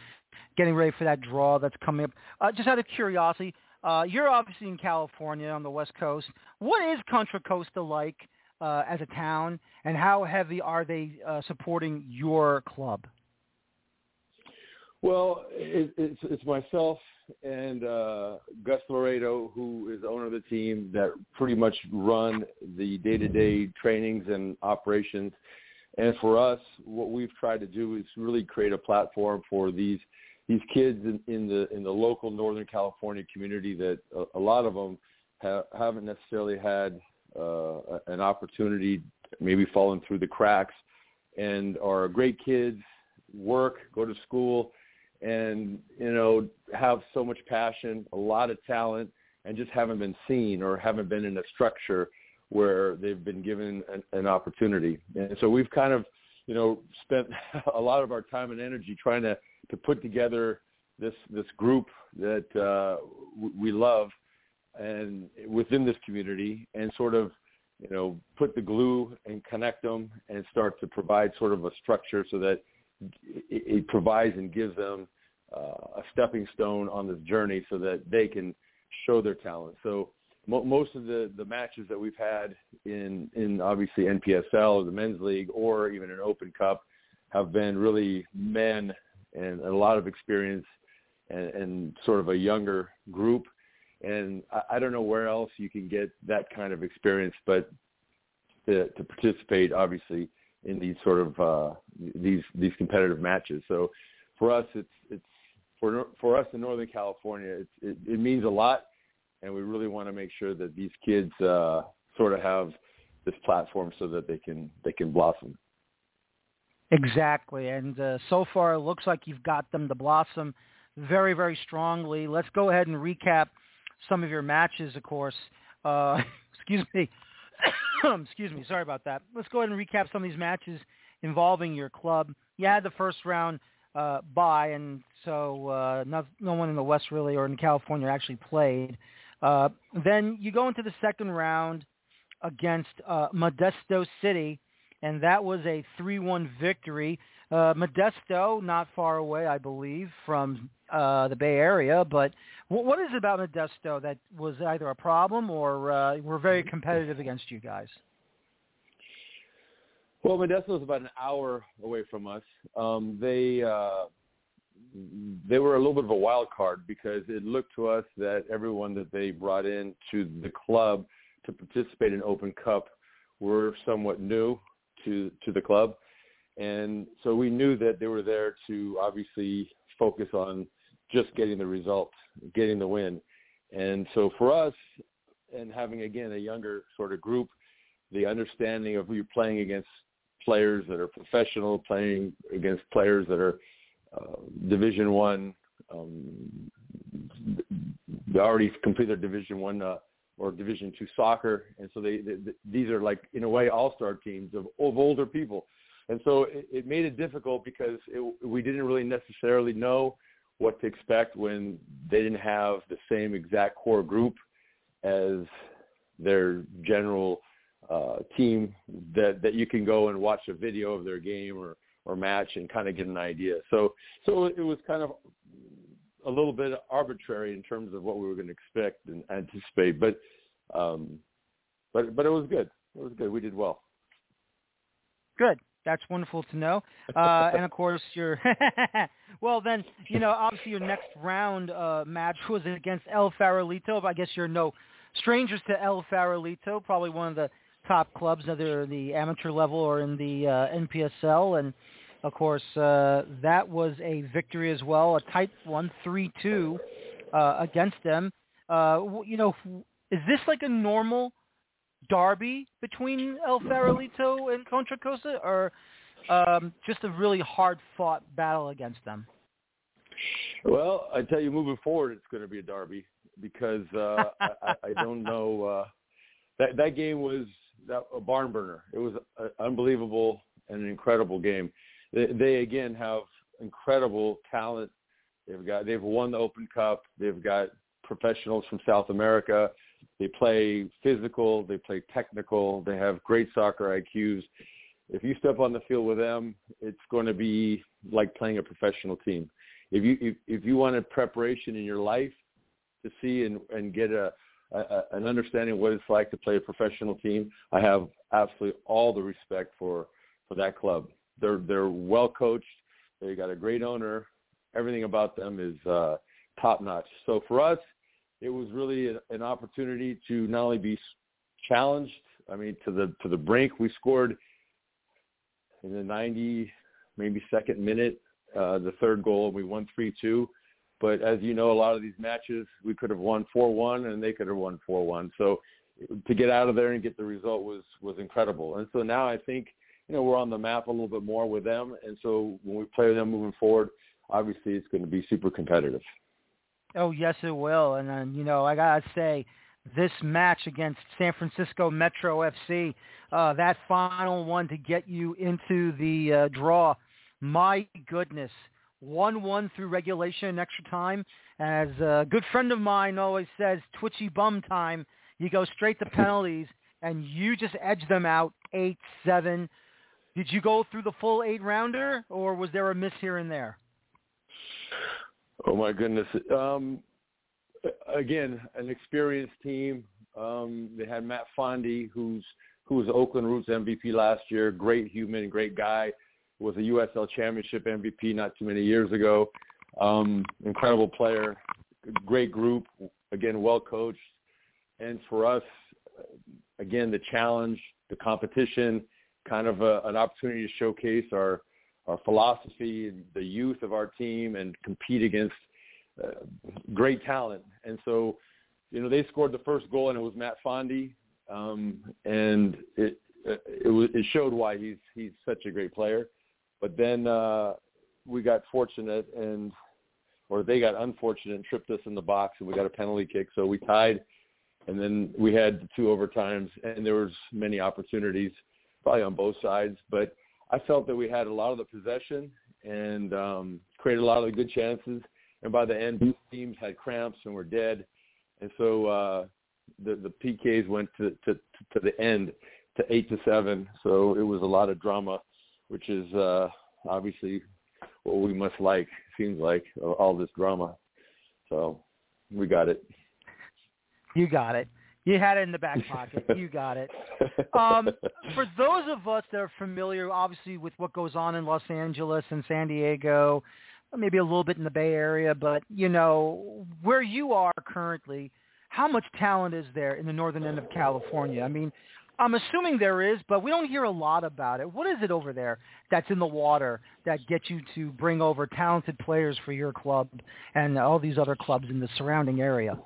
getting ready for that draw that's coming up. Uh, just out of curiosity, uh, you're obviously in California on the West Coast. What is Contra Costa like uh, as a town, and how heavy are they uh, supporting your club? Well, it, it's, it's myself and uh, Gus Laredo, who is the owner of the team, that pretty much run the day-to-day trainings and operations. And for us, what we've tried to do is really create a platform for these these kids in, in the in the local Northern California community that a, a lot of them ha- haven't necessarily had uh, an opportunity, maybe fallen through the cracks, and are great kids, work, go to school, and you know have so much passion, a lot of talent, and just haven't been seen or haven't been in a structure where they've been given an, an opportunity. And so we've kind of you know spent a lot of our time and energy trying to to put together this this group that uh, we love and within this community and sort of you know put the glue and connect them and start to provide sort of a structure so that it, provides and gives them uh, a stepping stone on this journey so that they can show their talent. So mo- most of the, the matches that we've had in, in obviously NPSL or the men's league or even an open cup have been really men and a lot of experience and, and sort of a younger group. And I, I don't know where else you can get that kind of experience, but to, to participate obviously in these sort of uh, these these competitive matches. So for us, it's it's for for us in Northern California, it, it means a lot, and we really want to make sure that these kids uh, sort of have this platform so that they can they can blossom. Exactly, and uh, so far it looks like you've got them to blossom very very strongly. Let's go ahead and recap some of your matches. Of course, uh, excuse me. excuse me. Sorry about that. Let's go ahead and recap some of these matches involving your club. You had the first round uh, bye, and so uh, no one in the West really or in California actually played. Uh, then you go into the second round against uh, Modesto City, and that was a 3-1 victory. Uh, Modesto, not far away, I believe, from uh, the Bay Area. But w- what is it about Modesto that was either a problem or uh, were very competitive against you guys? Well, Modesto is about an hour away from us. Um, they uh, they were a little bit of a wild card because it looked to us that everyone that they brought in to the club to participate in Open Cup were somewhat new to to the club, and so we knew that they were there to obviously focus on just getting the result, getting the win, and so for us, and having again a younger sort of group, the understanding of who you're playing against players that are professional, playing against players that are Division One. Um, they already completed their Division One uh, or Division Two soccer, and so they, they, they these are like in a way all-star teams of, of older people, and so it, it made it difficult because it, we didn't really necessarily know what to expect when they didn't have the same exact core group as their general uh, team that that you can go and watch a video of their game or or match and kind of get an idea. So so it was kind of a little bit arbitrary in terms of what we were going to expect and anticipate, but um, but but it was good. It was good. We did well. Good. That's wonderful to know. Uh, and of course, your well then you know obviously your next round uh, match was against El Farolito. I guess you're no strangers to El Farolito, probably one of the top clubs, either the amateur level or in the uh, NPSL. And of course, uh, that was a victory as well, a tight one, three-two uh, against them. Uh, you know, is this like a normal derby between El Farolito and Contra Costa, or um, just a really hard-fought battle against them? Well, I tell you, moving forward, it's going to be a derby because uh, I, I don't know. Uh, that that game was that a barn burner. It was an unbelievable and an incredible game. They, they again have incredible talent. They've got they've won the Open Cup. They've got professionals from South America. They play physical. They play technical. They have great soccer IQs. if you step on the field with them, it's going to be like playing a professional team. If you if, if you wanted preparation in your life to see and and get a, a an understanding of what it's like to play a professional team, I have absolutely all the respect for for that club. They're they're well coached. They got a great owner. Everything about them is uh, top notch. So for us, it was really an opportunity to not only be challenged. I mean, to the to the brink. We scored in the 90, maybe second minute, uh, the third goal. And we won three two. But as you know, a lot of these matches we could have won four one, and they could have won four one. So to get out of there and get the result was was incredible. And so now I think you know we're on the map a little bit more with them. And so when we play them moving forward, obviously it's going to be super competitive. Oh yes, it will. And then you know I gotta say, this match against San Francisco Metro FC, uh, that final one to get you into the uh, draw. My goodness, one-one through regulation and extra time. As a good friend of mine always says, twitchy bum time. You go straight to penalties, and you just edge them out eight-seven. Did you go through the full eight-rounder, or was there a miss here and there? Oh my goodness. Um, again, an experienced team. Um, they had Matt Fondy, who's who was Oakland Roots MVP last year. Great human, great guy. Was a USL Championship MVP not too many years ago. Um, incredible player, great group. Again, well coached. And for us, again, the challenge, the competition, kind of a, an opportunity to showcase our our philosophy, the youth of our team, and compete against uh, great talent. And so, you know, they scored the first goal, and it was Matt Fondy, um, and it it, was, it showed why he's he's such a great player. But then uh, we got fortunate, and or they got unfortunate and tripped us in the box, and we got a penalty kick, so we tied. And then we had two overtimes, and there was many opportunities, probably on both sides. But I felt that we had a lot of the possession and um, created a lot of the good chances and by the end, both teams had cramps and were dead, and so uh, the the PKs went to, to to the end to eight to seven. So it was a lot of drama, which is uh, obviously what we must like. Seems like all this drama. So we got it. You got it. You had it in the back pocket. You got it. Um, for those of us that are familiar, obviously, with what goes on in Los Angeles and San Diego, maybe a little bit in the Bay Area, but you know where you are currently, how much talent is there in the northern end of California? I mean, I'm assuming there is, but we don't hear a lot about it. What is it over there that's in the water that gets you to bring over talented players for your club and all these other clubs in the surrounding area?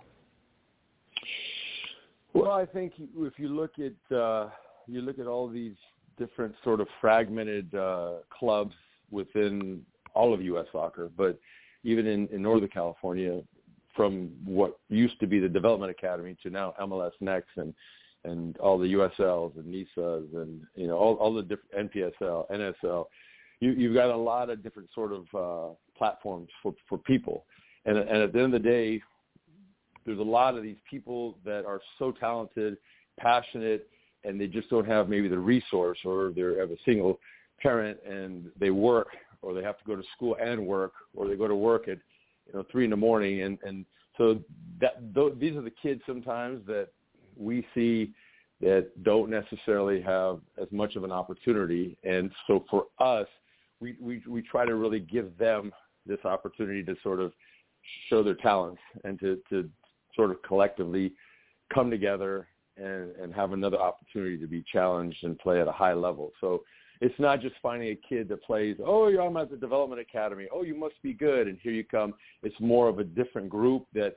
Well, I think if you look at uh, you look at all these different sort of fragmented uh, clubs within all of U.S. soccer, but even in, in Northern California, from what used to be the Development Academy to now MLS Next and and all the USLs and NISAs and you know all, all the different NPSL, NSL, you, you've got a lot of different sort of uh, platforms for for people, and and at the end of the day, there's a lot of these people that are so talented, passionate, and they just don't have maybe the resource or they have a single parent and they work or they have to go to school and work, or they go to work at you know three in the morning, and and so that th- these are the kids sometimes that we see that don't necessarily have as much of an opportunity, and so for us, we we we try to really give them this opportunity to sort of show their talents and to to sort of collectively come together and and have another opportunity to be challenged and play at a high level. So it's not just finding a kid that plays, oh, you're I'm at the development academy. Oh, you must be good. And here you come. It's more of a different group that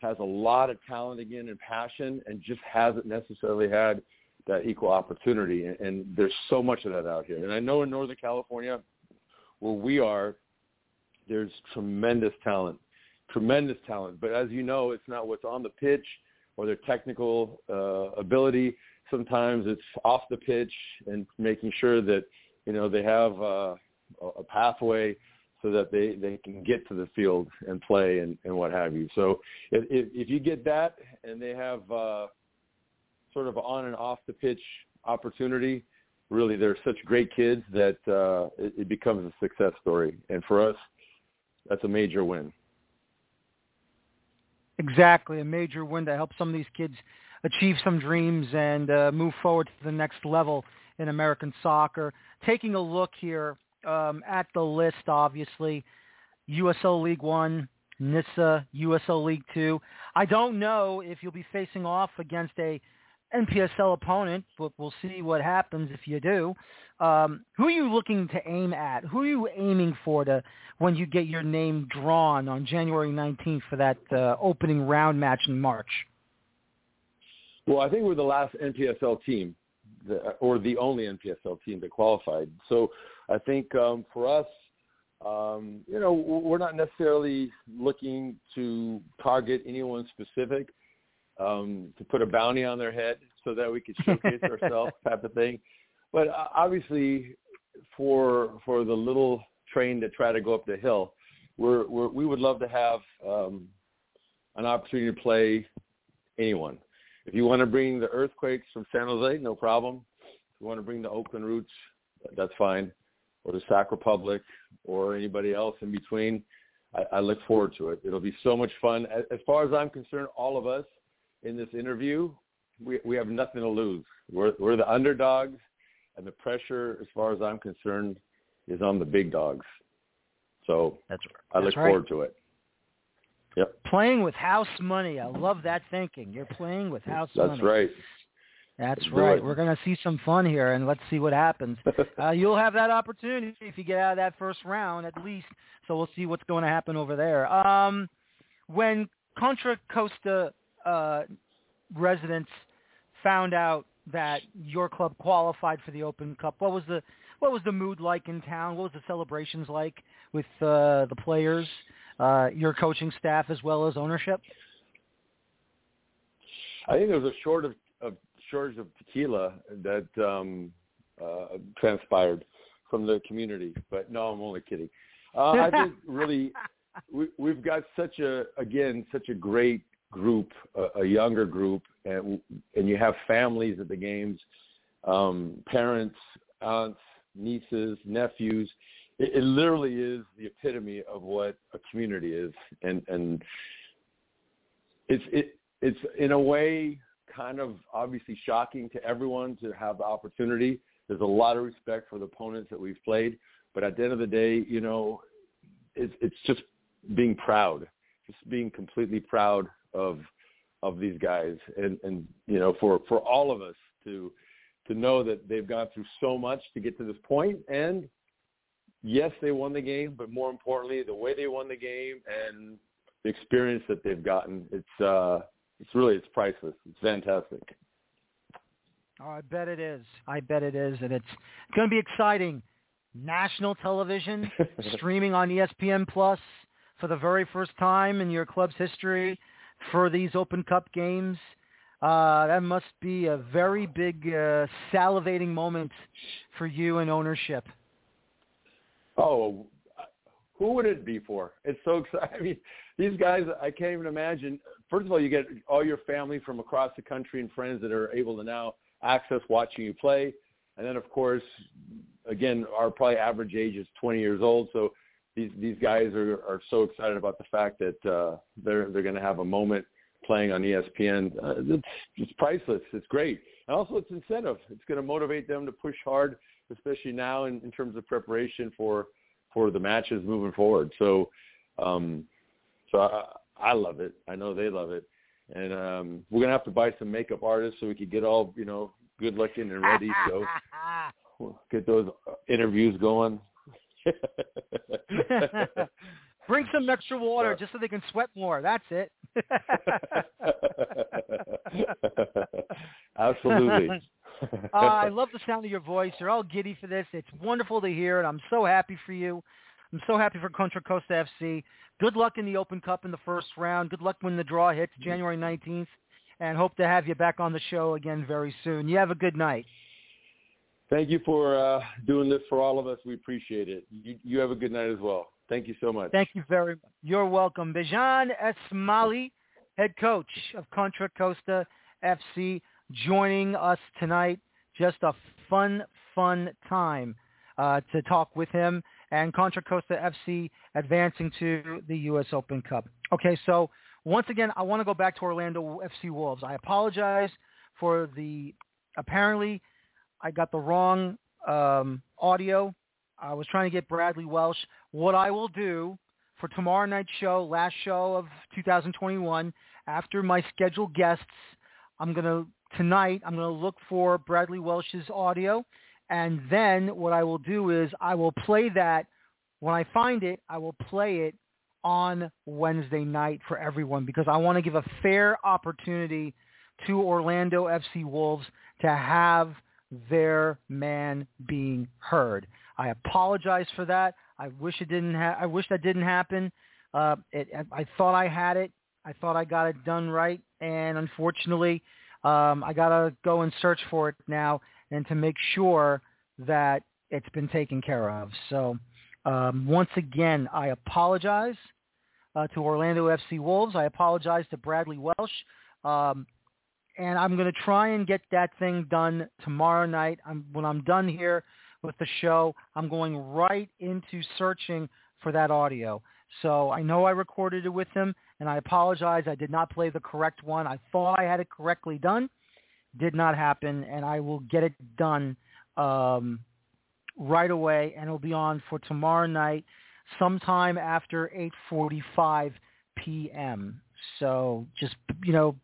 has a lot of talent again and passion and just hasn't necessarily had that equal opportunity. And, and there's so much of that out here. And I know in Northern California, where we are, there's tremendous talent, tremendous talent. But as you know, it's not what's on the pitch or their technical uh, ability sometimes it's off the pitch and making sure that you know they have uh, a pathway so that they they can get to the field and play and, and what have you. So if, if you get that and they have uh, sort of on and off the pitch opportunity, really they're such great kids that uh, it, it becomes a success story. And for us, that's a major win. Exactly, a major win to help some of these kids achieve some dreams and uh, move forward to the next level in American soccer. Taking a look here um, at the list, obviously, USL League One, NISA, USL League Two. I don't know if you'll be facing off against a NPSL opponent, but we'll see what happens if you do. Um, who are you looking to aim at? Who are you aiming for to when you get your name drawn on January 19th for that uh, opening round match in March? Well, I think we're the last NPSL team, or the only NPSL team that qualified. So I think um, for us, um, you know, we're not necessarily looking to target anyone specific um, to put a bounty on their head so that we could showcase ourselves type of thing. But uh, obviously, for for the little train that try to go up the hill, we're, we're we would love to have um, an opportunity to play anyone. If you want to bring the Earthquakes from San Jose, no problem. If you want to bring the Oakland Roots, that's fine, or the Sac Republic, or anybody else in between. I, look forward to it. It'll be so much fun. As, as far as I'm concerned, all of us in this interview, we we have nothing to lose. We're we're the underdogs, and the pressure, as far as I'm concerned, is on the big dogs. So that's I look right. forward to it. Yep. Playing with house money. I love that thinking. You're playing with house that's money. That's right. That's Let's right. We're going to see some fun here, and let's see what happens. uh, you'll have that opportunity if you get out of that first round, at least. So we'll see what's going to happen over there. Um, when Contra Costa uh, residents found out that your club qualified for the Open Cup, what was the what was the mood like in town? What was the celebrations like with uh, the players, uh, your coaching staff, as well as ownership? I think there was a short of, of shortage of tequila that um, uh, transpired from the community. But no, I'm only kidding. Uh, I think really we, we've got such a again such a great group, a, a younger group, and and you have families at the games, um, parents, aunts, nieces, nephews. It, it literally is the epitome of what a community is, and and it's it it's in a way kind of obviously shocking to everyone to have the opportunity. There's a lot of respect for the opponents that we've played, but at the end of the day, you know, it's it's just being proud, just being completely proud of of these guys, and and you know, for for all of us to to know that they've gone through so much to get to this point, and yes, they won the game, but more importantly, the way they won the game and the experience that they've gotten, it's uh, it's really it's priceless. It's fantastic. Oh, I bet it is. I bet it is, and it's going to be exciting. National television streaming on ESPN Plus for the very first time in your club's history for these Open Cup games. Uh, that must be a very big uh, salivating moment for you and ownership. Oh, who would it be for? It's so exciting. I mean, these guys, I can't even imagine. First of all, you get all your family from across the country and friends that are able to now access watching you play. And then, of course, again, our probably average age is 20 years old. So these these guys are are so excited about the fact that uh, they're they're going to have a moment playing on ESPN. Uh, it's it's priceless. It's great. And also, it's incentive. It's going to motivate them to push hard, especially now in, in terms of preparation for for the matches moving forward. So, um, so I, I love it. I know they love it, and um, we're gonna have to buy some makeup artists so we could get all you know good looking and ready. So we'll get those interviews going. Bring some extra water just so they can sweat more. That's it. Absolutely. uh, I love the sound of your voice. You're all giddy for this. It's wonderful to hear, and I'm so happy for you. I'm so happy for Contra Costa FC. Good luck in the Open Cup in the first round. Good luck when the draw hits January 19th, and hope to have you back on the show again very soon. You have a good night. Thank you for uh, doing this for all of us. We appreciate it. You, you have a good night as well. Thank you so much. Thank you very much. You're welcome. Bejan Esmaili, head coach of Contra Costa FC, joining us tonight just a fun, fun time uh, to talk with him and Contra Costa FC advancing to the U.S. Open Cup. Okay, so once again, I want to go back to Orlando FC Wolves. I apologize for the apparently I got the wrong um, audio. I was trying to get Bradley Welch. What I will do for tomorrow night's show, last show of 2021, after my scheduled guests, I'm going to tonight I'm going to look for Bradley Welch's audio and then what I will do is I will play that when I find it, I will play it on Wednesday night for everyone because I want to give a fair opportunity to Orlando FC Wolves to have their man being heard. I apologize for that. I wish it didn't. Ha- I wish that didn't happen. Uh, it, I thought I had it. I thought I got it done right, and unfortunately, um, I gotta go and search for it now and to make sure that it's been taken care of. So um, once again, I apologize uh, to Orlando FC Wolves. I apologize to Bradley Welch. Um, and I'm going to try and get that thing done tomorrow night. I'm, when I'm done here with the show, I'm going right into searching for that audio. So I know I recorded it with him, and I apologize. I did not play the correct one. I thought I had it correctly done. Did not happen, and I will get it done um, right away, and it'll be on for tomorrow night, sometime after 8:45 p.m. So just you know,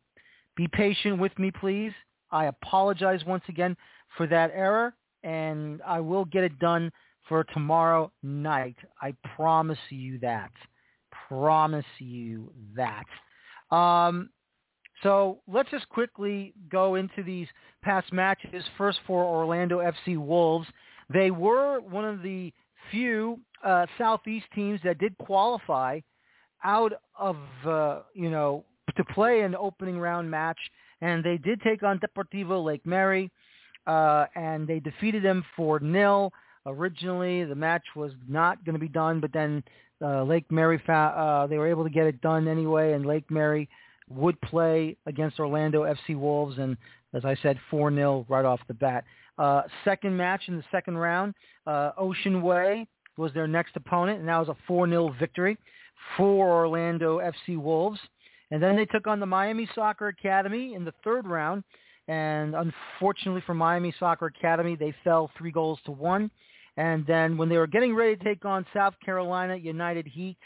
be patient with me, please. I apologize once again for that error, and I will get it done for tomorrow night. I promise you that. Promise you that. Um, so let's just quickly go into these past matches. First for Orlando FC Wolves. They were one of the few uh, Southeast teams that did qualify out of, uh, you know, to play an opening round match. And they did take on Deportivo Lake Mary, uh, and they defeated them four nil. Originally, the match was not going to be done, but then uh, Lake Mary, fa- uh, they were able to get it done anyway, and Lake Mary would play against Orlando FC Wolves, and as I said, 4-0 right off the bat. Uh, second match in the second round, uh, Ocean Way was their next opponent, and that was a 4-0 victory for Orlando FC Wolves. And then they took on the Miami Soccer Academy in the third round, and unfortunately for Miami Soccer Academy, they fell three goals to one. And then when they were getting ready to take on South Carolina United Heat,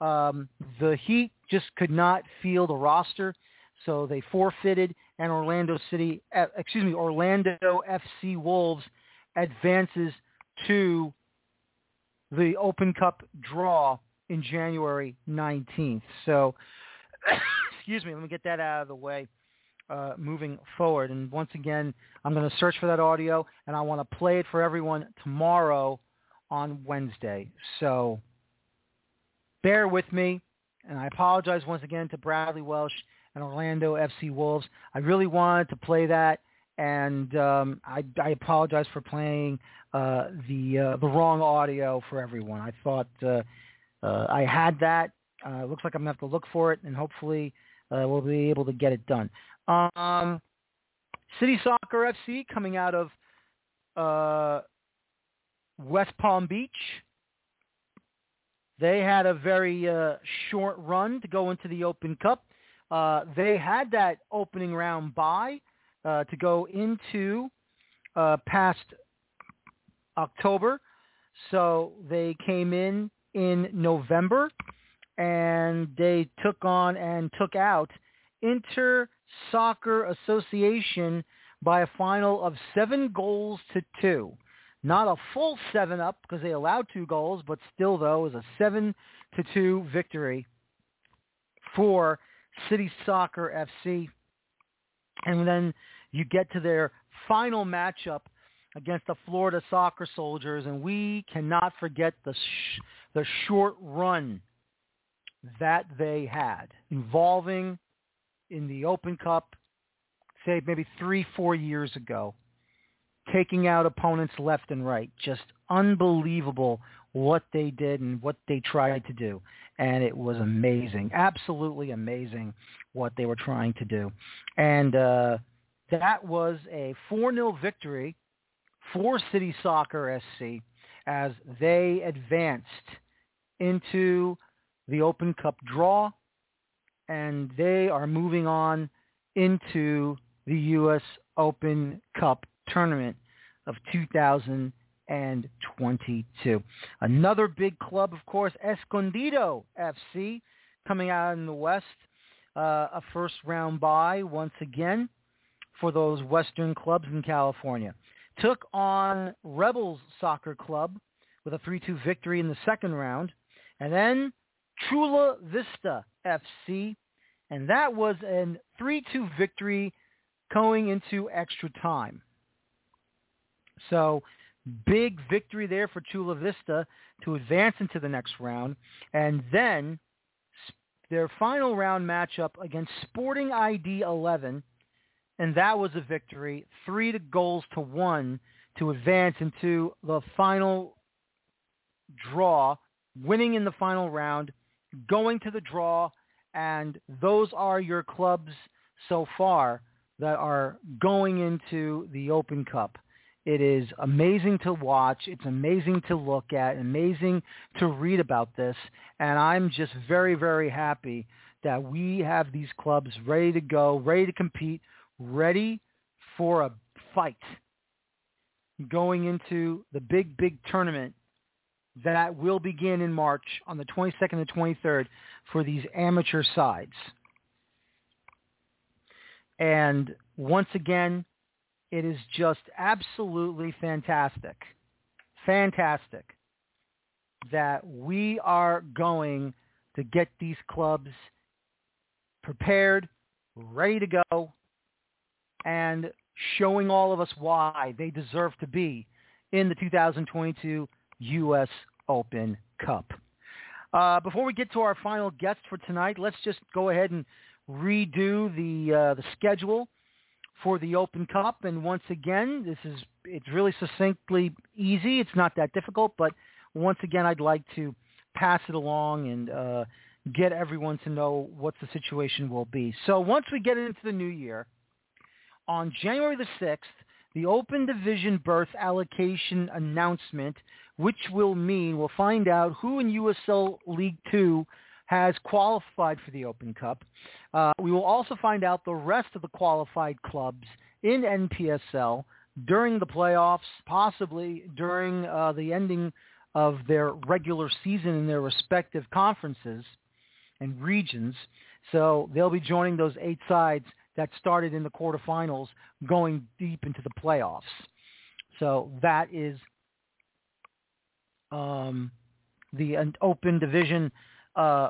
um, the Heat just could not field a roster, so they forfeited, and Orlando City, uh, excuse me, Orlando FC Wolves advances to the Open Cup draw in January 19th. So, excuse me, let me get that out of the way. Uh, moving forward, and once again, I'm going to search for that audio, and I want to play it for everyone tomorrow on Wednesday. So bear with me. And I apologize once again to Bradley Welch and Orlando FC Wolves. I really wanted to play that, and um, I, I apologize for playing uh, the uh, the wrong audio for everyone. I thought uh, uh, I had that. Uh, looks like I'm gonna have to look for it, and hopefully uh, we'll be able to get it done. Um, City Soccer FC coming out of uh, West Palm Beach they had a very uh, short run to go into the Open Cup. Uh, they had that opening round bye uh, to go into uh, past October. So they came in in November and they took on and took out Inter Soccer Association by a final of seven goals to two. Not a full seven up because they allowed two goals, but still though is a seven to two victory for City Soccer FC. And then you get to their final matchup against the Florida Soccer Soldiers, and we cannot forget the sh- the short run that they had involving in the Open Cup, say maybe three, four years ago taking out opponents left and right. Just unbelievable what they did and what they tried to do. And it was amazing, absolutely amazing what they were trying to do. And uh, that was a 4-0 victory for City Soccer SC as they advanced into the Open Cup draw and they are moving on into the U.S. Open Cup tournament of 2022. Another big club, of course, Escondido FC, coming out in the West, uh, a first round bye once again for those Western clubs in California. Took on Rebels Soccer Club with a 3-2 victory in the second round. And then Chula Vista FC, and that was a 3-2 victory going into extra time. So big victory there for Chula Vista to advance into the next round. And then their final round matchup against Sporting ID 11, and that was a victory, three to goals to one to advance into the final draw, winning in the final round, going to the draw, and those are your clubs so far that are going into the Open Cup. It is amazing to watch. It's amazing to look at, amazing to read about this. And I'm just very, very happy that we have these clubs ready to go, ready to compete, ready for a fight going into the big, big tournament that will begin in March on the 22nd and 23rd for these amateur sides. And once again, it is just absolutely fantastic, fantastic that we are going to get these clubs prepared, ready to go, and showing all of us why they deserve to be in the 2022 U.S. Open Cup. Uh, before we get to our final guest for tonight, let's just go ahead and redo the uh, the schedule for the Open Cup. And once again, this is it's really succinctly easy. It's not that difficult, but once again, I'd like to pass it along and uh, get everyone to know what the situation will be. So once we get into the new year, on January the 6th, the Open Division berth allocation announcement, which will mean we'll find out who in USL League Two has qualified for the Open Cup. Uh, we will also find out the rest of the qualified clubs in NPSL during the playoffs, possibly during uh, the ending of their regular season in their respective conferences and regions. So they'll be joining those eight sides that started in the quarterfinals going deep into the playoffs. So that is um, the open division uh,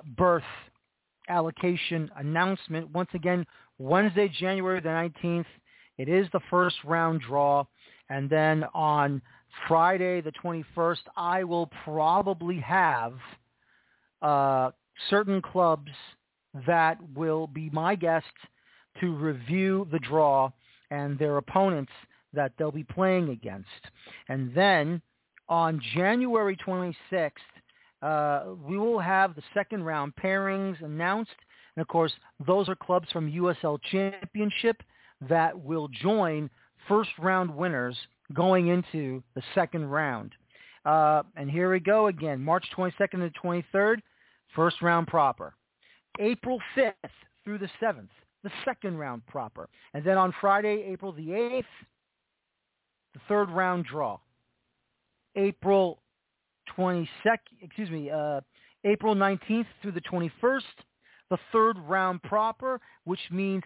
allocation announcement. Once again, Wednesday, January the 19th. It is the first round draw. And then on Friday the 21st, I will probably have uh, certain clubs that will be my guests to review the draw and their opponents that they'll be playing against. And then on January 26th, uh, we will have the second round pairings announced. And of course, those are clubs from USL Championship that will join first round winners going into the second round. Uh, and here we go again, March 22nd to 23rd, first round proper. April 5th through the 7th, the second round proper. And then on Friday, April the 8th, the third round draw. April 22nd, excuse me, uh, April 19th through the 21st, the third round proper, which means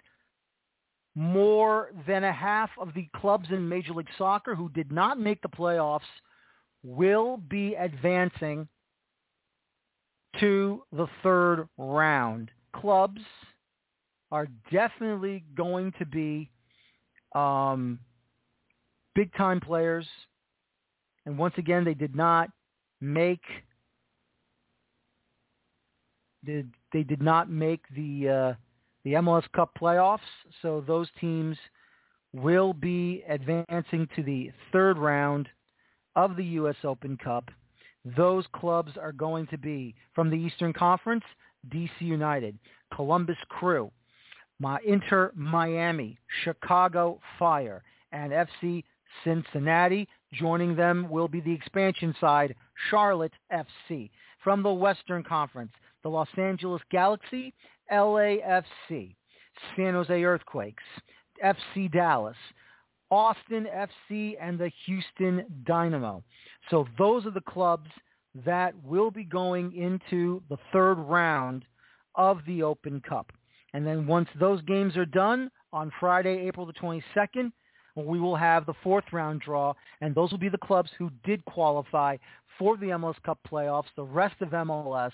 more than a half of the clubs in Major League Soccer who did not make the playoffs will be advancing to the third round. Clubs are definitely going to be um, big-time players. And once again, they did not make did they did not make the uh, the MLS Cup playoffs, so those teams will be advancing to the third round of the U.S. Open Cup. Those clubs are going to be from the Eastern Conference, DC United, Columbus Crew, my Inter Miami, Chicago Fire, and FC Cincinnati. Joining them will be the expansion side, Charlotte FC. From the Western Conference, the Los Angeles Galaxy, LAFC, San Jose Earthquakes, FC Dallas, Austin FC, and the Houston Dynamo. So those are the clubs that will be going into the third round of the Open Cup. And then once those games are done on Friday, April the 22nd, we will have the fourth round draw, and those will be the clubs who did qualify for the MLS Cup playoffs, the rest of MLS.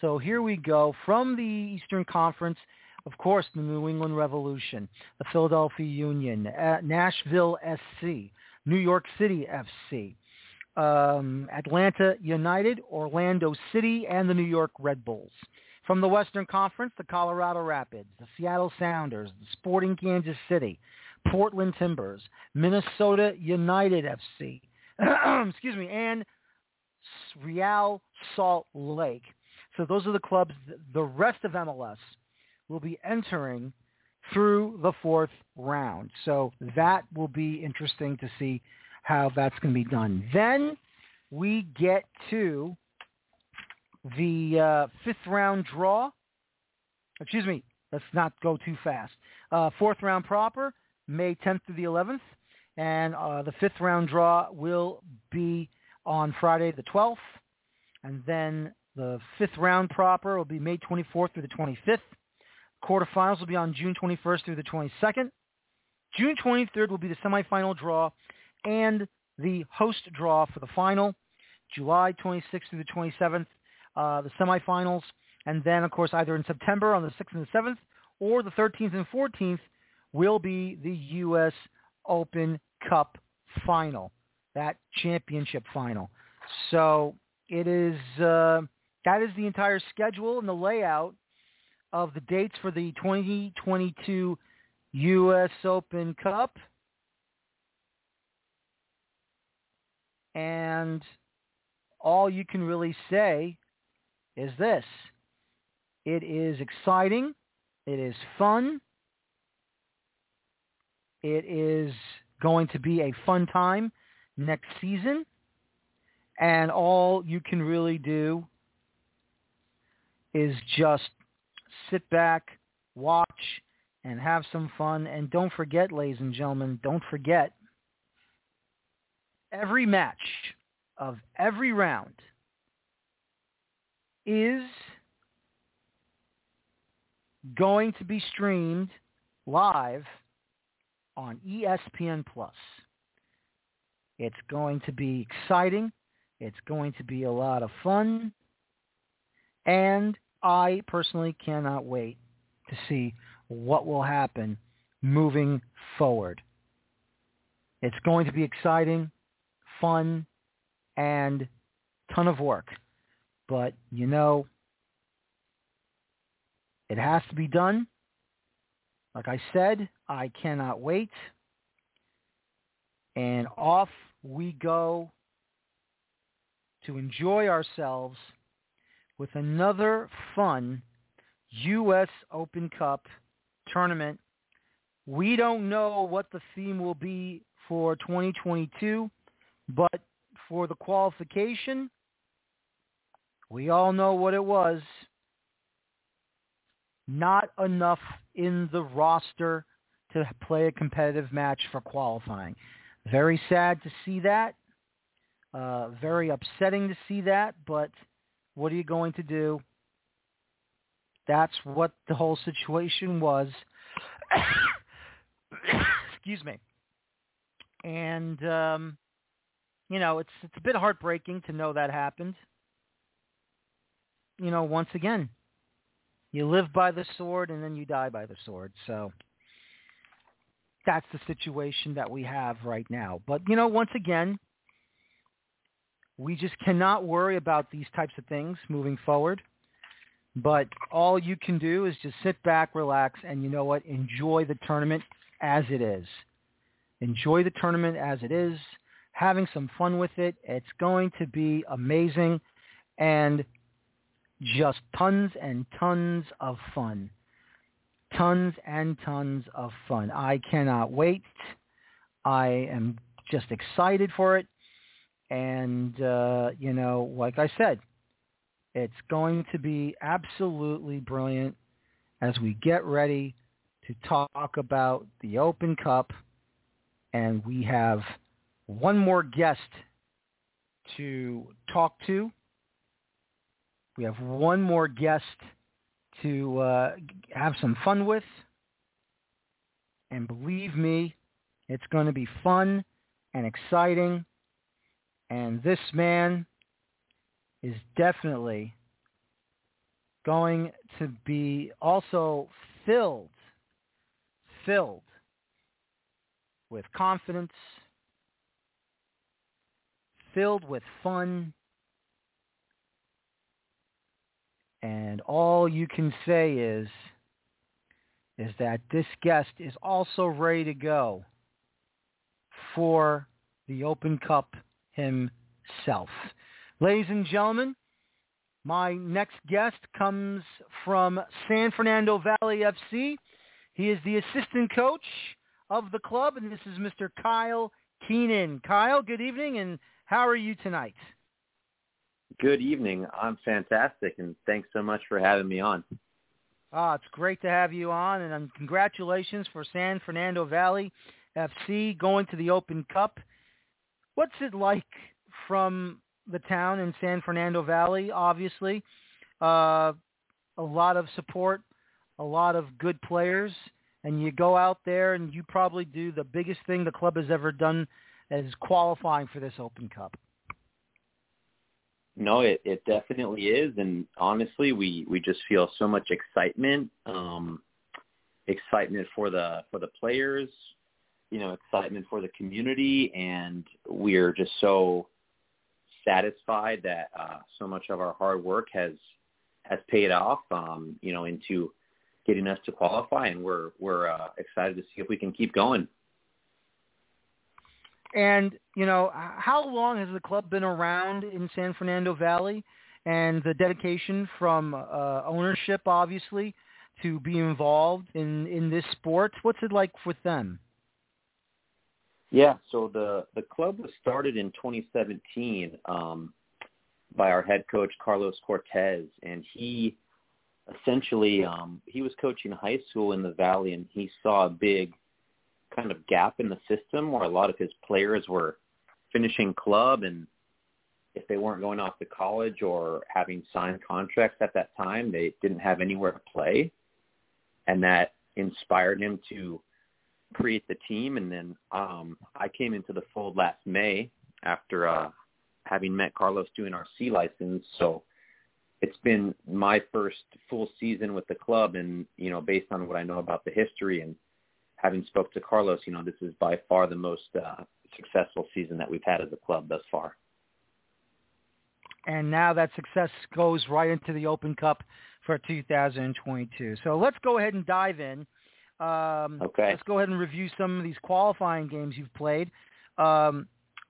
So here we go from the Eastern Conference. Of course, the New England Revolution, the Philadelphia Union, uh, Nashville SC, New York City FC, um, Atlanta United, Orlando City, and the New York Red Bulls. From the Western Conference, the Colorado Rapids, the Seattle Sounders, the Sporting Kansas City, Portland Timbers, Minnesota United FC, excuse me, and Real Salt Lake. So those are the clubs. The rest of MLS will be entering through the fourth round. So that will be interesting to see how that's going to be done. Then we get to the uh, fifth round draw. Excuse me, let's not go too fast. Uh, fourth round proper, May 10th through the 11th, and uh, the fifth round draw will be on Friday the 12th, and then the fifth round proper will be May 24th through the 25th. Quarterfinals will be on June 21st through the 22nd. June 23rd will be the semifinal draw and the host draw for the final. July 26th through the 27th, uh, the semifinals, and then, of course, either in September on the 6th and the 7th or the 13th and 14th will be the U.S. Open Cup final, that championship final. So it is uh, that is the entire schedule and the layout of the dates for the 2022 U.S. Open Cup. And all you can really say is this. It is exciting. It is fun. It is going to be a fun time next season. And all you can really do is just sit back, watch, and have some fun. And don't forget, ladies and gentlemen, don't forget, every match of every round is going to be streamed live on ESPN Plus. It's going to be exciting. It's going to be a lot of fun. And I personally cannot wait to see what will happen moving forward. It's going to be exciting, fun, and ton of work. But, you know, it has to be done. Like I said, I cannot wait. And off we go to enjoy ourselves with another fun U.S. Open Cup tournament. We don't know what the theme will be for 2022, but for the qualification, we all know what it was. Not enough in the roster to play a competitive match for qualifying. Very sad to see that. Uh, very upsetting to see that, but what are you going to do? That's what the whole situation was. Excuse me. And um, you know, it's it's a bit heartbreaking to know that happened. You know, once again, you live by the sword and then you die by the sword. So that's the situation that we have right now. But, you know, once again, we just cannot worry about these types of things moving forward. But all you can do is just sit back, relax, and you know what? Enjoy the tournament as it is. Enjoy the tournament as it is, having some fun with it. It's going to be amazing and just tons and tons of fun. Tons and tons of fun. I cannot wait. I am just excited for it. And, uh, you know, like I said, it's going to be absolutely brilliant as we get ready to talk about the Open Cup. And we have one more guest to talk to. We have one more guest to uh, have some fun with. And believe me, it's going to be fun and exciting. And this man is definitely going to be also filled, filled with confidence, filled with fun, and all you can say is is that this guest is also ready to go for the Open Cup himself. Ladies and gentlemen, my next guest comes from San Fernando Valley FC. He is the assistant coach of the club, and this is Mr. Kyle Keenan. Kyle, good evening, and how are you tonight? Good evening. I'm fantastic, and thanks so much for having me on. Ah, it's great to have you on, and um, congratulations for San Fernando Valley FC going to the Open Cup. What's it like from the town in San Fernando Valley? Obviously, uh, a lot of support, a lot of good players, and you go out there and you probably do the biggest thing the club has ever done as qualifying for this Open Cup. No, it, it definitely is, and honestly, we we just feel so much excitement, um, excitement for the for the players, you know, excitement for the community, and we're just so satisfied that uh, so much of our hard work has has paid off, um, you know, into getting us to qualify, and we're we're uh, excited to see if we can keep going. And you know, how long has the club been around in San Fernando Valley? And the dedication from uh, ownership, obviously, to be involved in in this sport. What's it like with them? Yeah, so the the club was started in 2017 um, by our head coach Carlos Cortez, and he essentially um, he was coaching high school in the valley, and he saw a big kind of gap in the system where a lot of his players were finishing club and if they weren't going off to college or having signed contracts at that time, they didn't have anywhere to play. And that inspired him to create the team. And then um, I came into the fold last May after uh, having met Carlos doing our C license. So it's been my first full season with the club. And, you know, based on what I know about the history and having spoke to Carlos, you know, this is bye far the most uh, successful season that we've had as a club thus far. And now that success goes right into the Open Cup for 2022. So let's go ahead and dive in. Um, okay. Let's go ahead and review some of these qualifying games you've played. Um,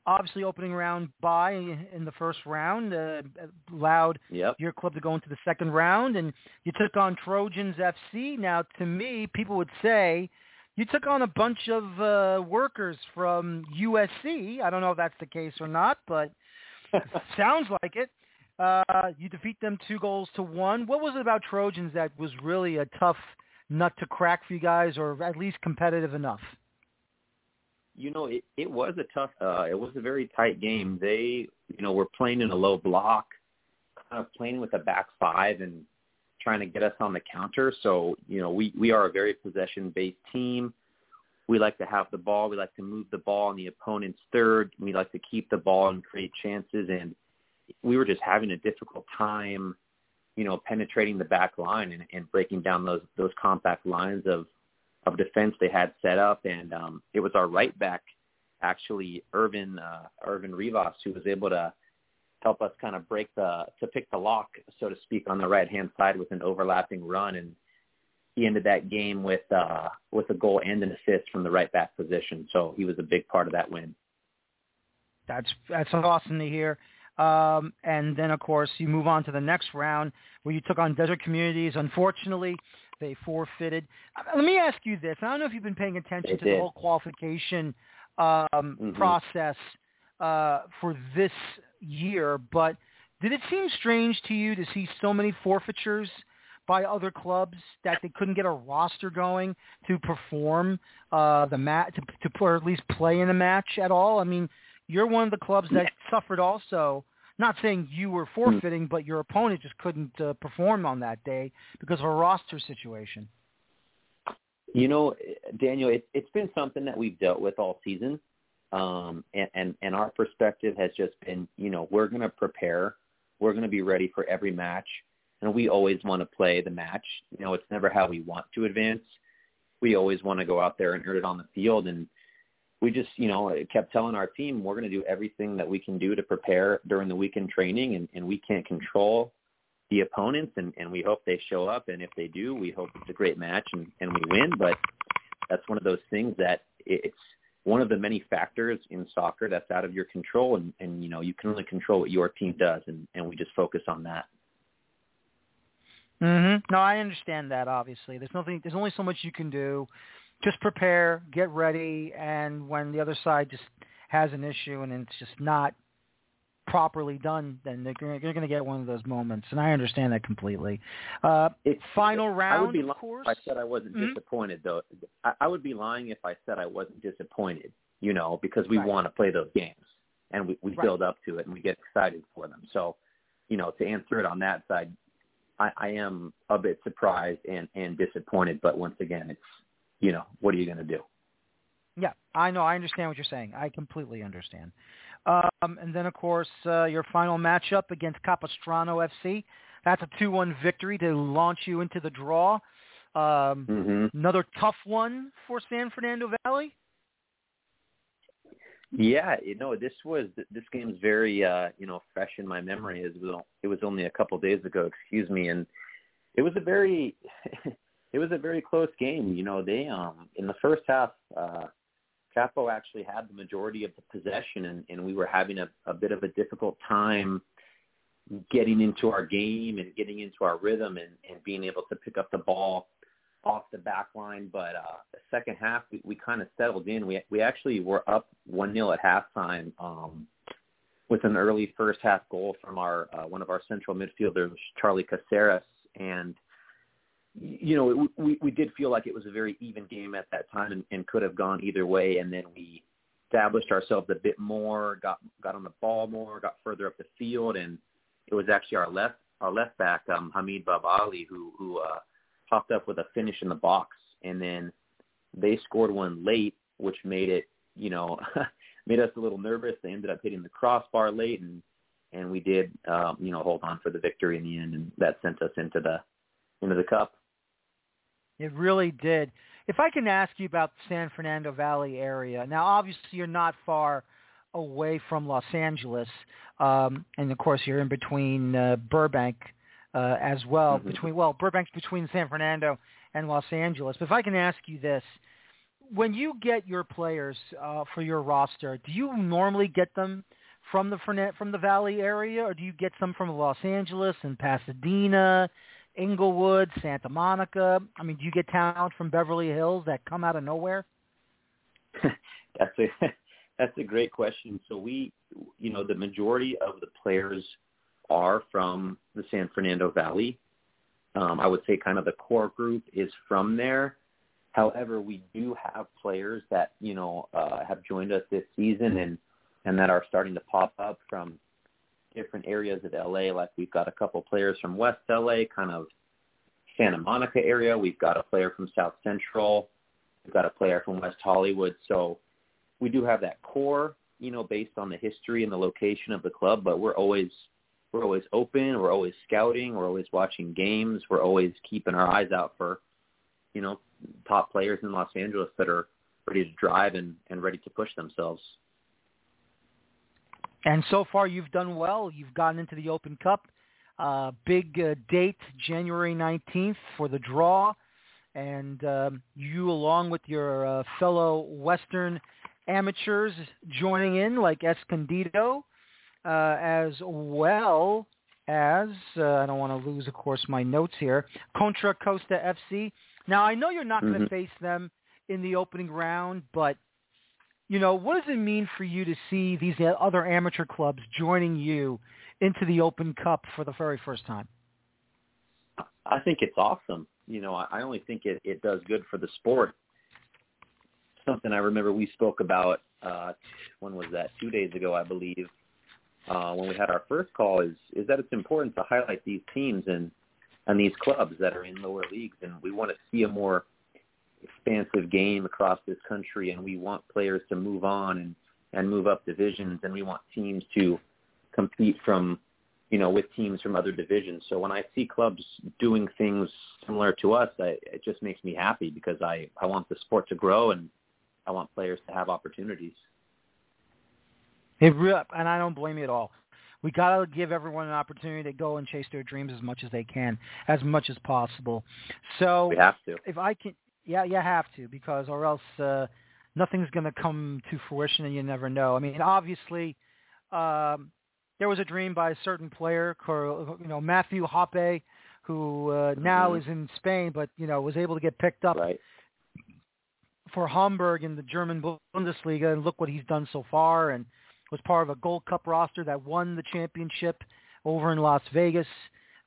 obviously, opening round by in the first round uh, allowed yep. your club to go into the second round, and you took on Trojans FC. Now, to me, people would say you took on a bunch of uh, workers from USC. I don't know if that's the case or not, but sounds like it. Uh, you defeat them two goals to one. What was it about Trojans that was really a tough nut to crack for you guys, or at least competitive enough? You know, it, it was a tough. Uh, it was a very tight game. They, you know, were playing in a low block, kind of playing with a back five, and trying to get us on the counter. So, you know, we, we are a very possession-based team. We like to have the ball. We like to move the ball on the opponent's third. We like to keep the ball and create chances. And we were just having a difficult time, you know, penetrating the back line and, and breaking down those those compact lines of of defense they had set up. And um, it was our right back, actually, Irvin uh, Irvin Rivas, who was able to help us kind of break the to pick the lock, so to speak, on the right hand side with an overlapping run, and he ended that game with uh, with a goal and an assist from the right back position. So he was a big part of that win. That's that's awesome to hear. Um, and then, of course, you move on to the next round where you took on Desert Communities. Unfortunately, they forfeited. Uh, let me ask you this. I don't know if you've been paying attention They to did. the whole qualification um, Mhm. process uh, for this year, but did it seem strange to you to see so many forfeitures by other clubs that they couldn't get a roster going to perform uh, the match, to, to or at least play in a match at all? I mean, you're one of the clubs that suffered also. Not saying you were forfeiting, but your opponent just couldn't uh, perform on that day because of a roster situation. You know, Daniel, it, it's been something that we've dealt with all season, um, and, and and our perspective has just been, you know, we're going to prepare, we're going to be ready for every match, and we always want to play the match. You know, it's never how we want to advance. We always want to go out there and earn it on the field, and we just, you know, kept telling our team we're going to do everything that we can do to prepare during the weekend training, and, and we can't control the opponents, and, and we hope they show up. And if they do, we hope it's a great match and, and we win. But that's one of those things that it's one of the many factors in soccer that's out of your control, and, and you know you can only control what your team does, and, and we just focus on that. hmm No, I understand that. Obviously, there's nothing. There's only so much you can do. Just prepare, get ready, and when the other side just has an issue and it's just not properly done, then they're you're going to get one of those moments, and I understand that completely. Uh, It, final round I would be of lying if I said I wasn't Mhm. disappointed, though. I, I would be lying if I said I wasn't disappointed. You know, because we Right. want to play those games and we, we Right. build up to it and we get excited for them. So, you know, to answer it on that side, I, I am a bit surprised and and disappointed. But once again, it's you know, what are you going to do? Yeah, I know. I understand what you're saying. I completely understand. Um, and then, of course, uh, your final matchup against Capistrano FC. That's a 2-1 victory to launch you into the draw. Um, hmm Another tough one for San Fernando Valley. Yeah, you know, this was this game's very uh, you know fresh in my memory. It was it was only a couple days ago, excuse me, and it was a very it was a very close game. You know, they um in the first half, uh, Capo actually had the majority of the possession, and, and we were having a, a bit of a difficult time getting into our game and getting into our rhythm and, and being able to pick up the ball off the back line. But uh, the second half, we, we kind of settled in. We we actually were up one 0 at halftime um, with an early first half goal from our uh, one of our central midfielders, Charlie Caceres, and you know we we did feel like it was a very even game at that time and, and could have gone either way. And then we established ourselves a bit more, got got on the ball more, got further up the field, and it was actually our left our left back um, Hamid Babali who who uh, popped up with a finish in the box, and then they scored one late, which made it, you know, made us a little nervous. They ended up hitting the crossbar late, and and we did, um, you know, hold on for the victory in the end, and that sent us into the into the cup. It really did. If I can ask you about the San Fernando Valley area, now obviously you're not far away from Los Angeles, um, and of course you're in between uh, Burbank uh, as well. Mhm. Between well, Burbank's between San Fernando and Los Angeles. But if I can ask you this, when you get your players uh, for your roster, do you normally get them from the from the Valley area, or do you get some from Los Angeles and Pasadena, Inglewood, Santa Monica? I mean, do you get talent from Beverly Hills that come out of nowhere? that's a that's a great question. So we, you know, the majority of the players are from the San Fernando Valley. Um, I would say kind of the core group is from there. However, we do have players that you know uh, have joined us this season and and that are starting to pop up from different areas of LA. Like we've got a couple players from West LA, kind of Santa Monica area. We've got a player from South Central. We've got a player from West Hollywood. So we do have that core, you know, based on the history and the location of the club. But we're always we're always open. We're always scouting. We're always watching games. We're always keeping our eyes out for, you know, top players in Los Angeles that are ready to drive and, and ready to push themselves. And so far, you've done well. You've gotten into the Open Cup. Uh, big uh, date, January 19th for the draw. And um, you, along with your uh, fellow Western amateurs, joining in like Escondido uh, as well as uh, I don't want to lose, of course, my notes here. Contra Costa FC. Now I know you're not mm-hmm. going to face them in the opening round, but you know what does it mean for you to see these other amateur clubs joining you into the Open Cup for the very first time? I think it's awesome. You know, I only think it, it does good for the sport. Something I remember we spoke about uh, when was that? Two days ago, I believe, uh, when we had our first call, is is that it's important to highlight these teams and and these clubs that are in lower leagues, and we want to see a more expansive game across this country, and we want players to move on and and move up divisions, and we want teams to compete from you know with teams from other divisions. So when I see clubs doing things similar to us, I, it just makes me happy because I I want the sport to grow and I want players to have opportunities. It really, and I don't blame you at all. We got to give everyone an opportunity to go and chase their dreams as much as they can, as much as possible. So we have to. If I can, yeah, you have to because, or else uh, nothing's going to come to fruition, and you never know. I mean, obviously, um, there was a dream by a certain player, you know, Matthew Hoppe, who uh, now mm-hmm. is in Spain, but you know was able to get picked up right for Hamburg in the German Bundesliga, and look what he's done so far, and was part of a Gold Cup roster that won the championship over in Las Vegas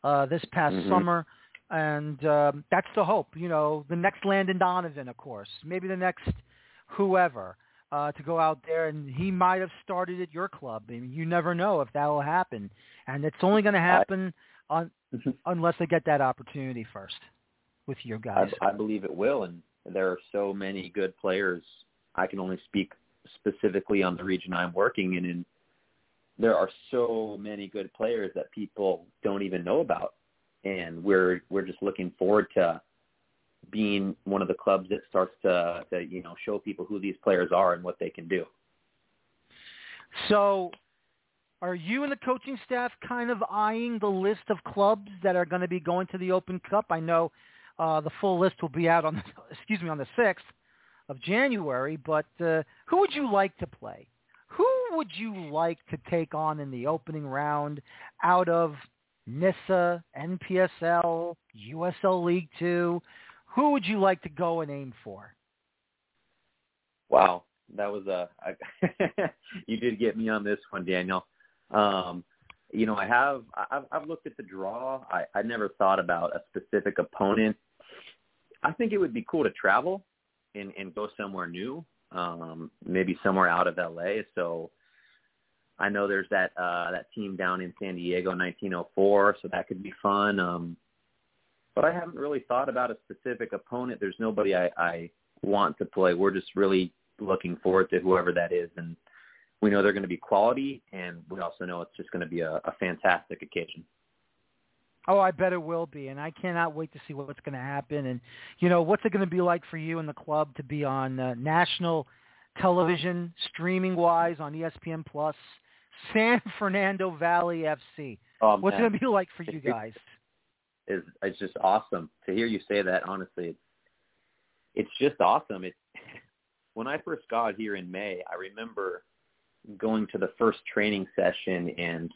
uh, this past mm-hmm. summer, and um, that's the hope. You know, the next Landon Donovan, of course, maybe the next whoever uh, to go out there, and he might have started at your club. I mean, you never know if that will happen, and it's only going to happen on, mm-hmm. unless they get that opportunity first with your guys. I, I believe it will, and there are so many good players. I can only speak specifically on the region I'm working in, and there are so many good players that people don't even know about, and we're we're just looking forward to being one of the clubs that starts to, to you know show people who these players are and what they can do. So, are you and the coaching staff kind of eyeing the list of clubs that are going to be going to the Open Cup? I know uh, the full list will be out on the, excuse me on the sixth of January, but uh, who would you like to play? Who would you like to take on in the opening round out of NISA, NPSL, USL League Two? Who would you like to go and aim for? Wow, that was a I, you did get me on this one, Daniel. Um, you know, I have I've, I've looked at the draw. I, I never thought about a specific opponent. I think it would be cool to travel and and go somewhere new, um, maybe somewhere out of LA. So I know there's that uh, that team down in San Diego, 1904, so that could be fun. Um, but I haven't really thought about a specific opponent. There's nobody I, I want to play. We're just really looking forward to whoever that is, and we know they're going to be quality, and we also know it's just going to be a, a fantastic occasion. Oh, I bet it will be, and I cannot wait to see what's going to happen. And you know, what's it going to be like for you and the club to be on uh, national television, streaming wise, on ESPN Plus, San Fernando Valley FC? Oh, what's it going to be like for you guys? is it's just awesome to hear you say that. Honestly, it's it's just awesome. It when I first got here in May, I remember going to the first training session and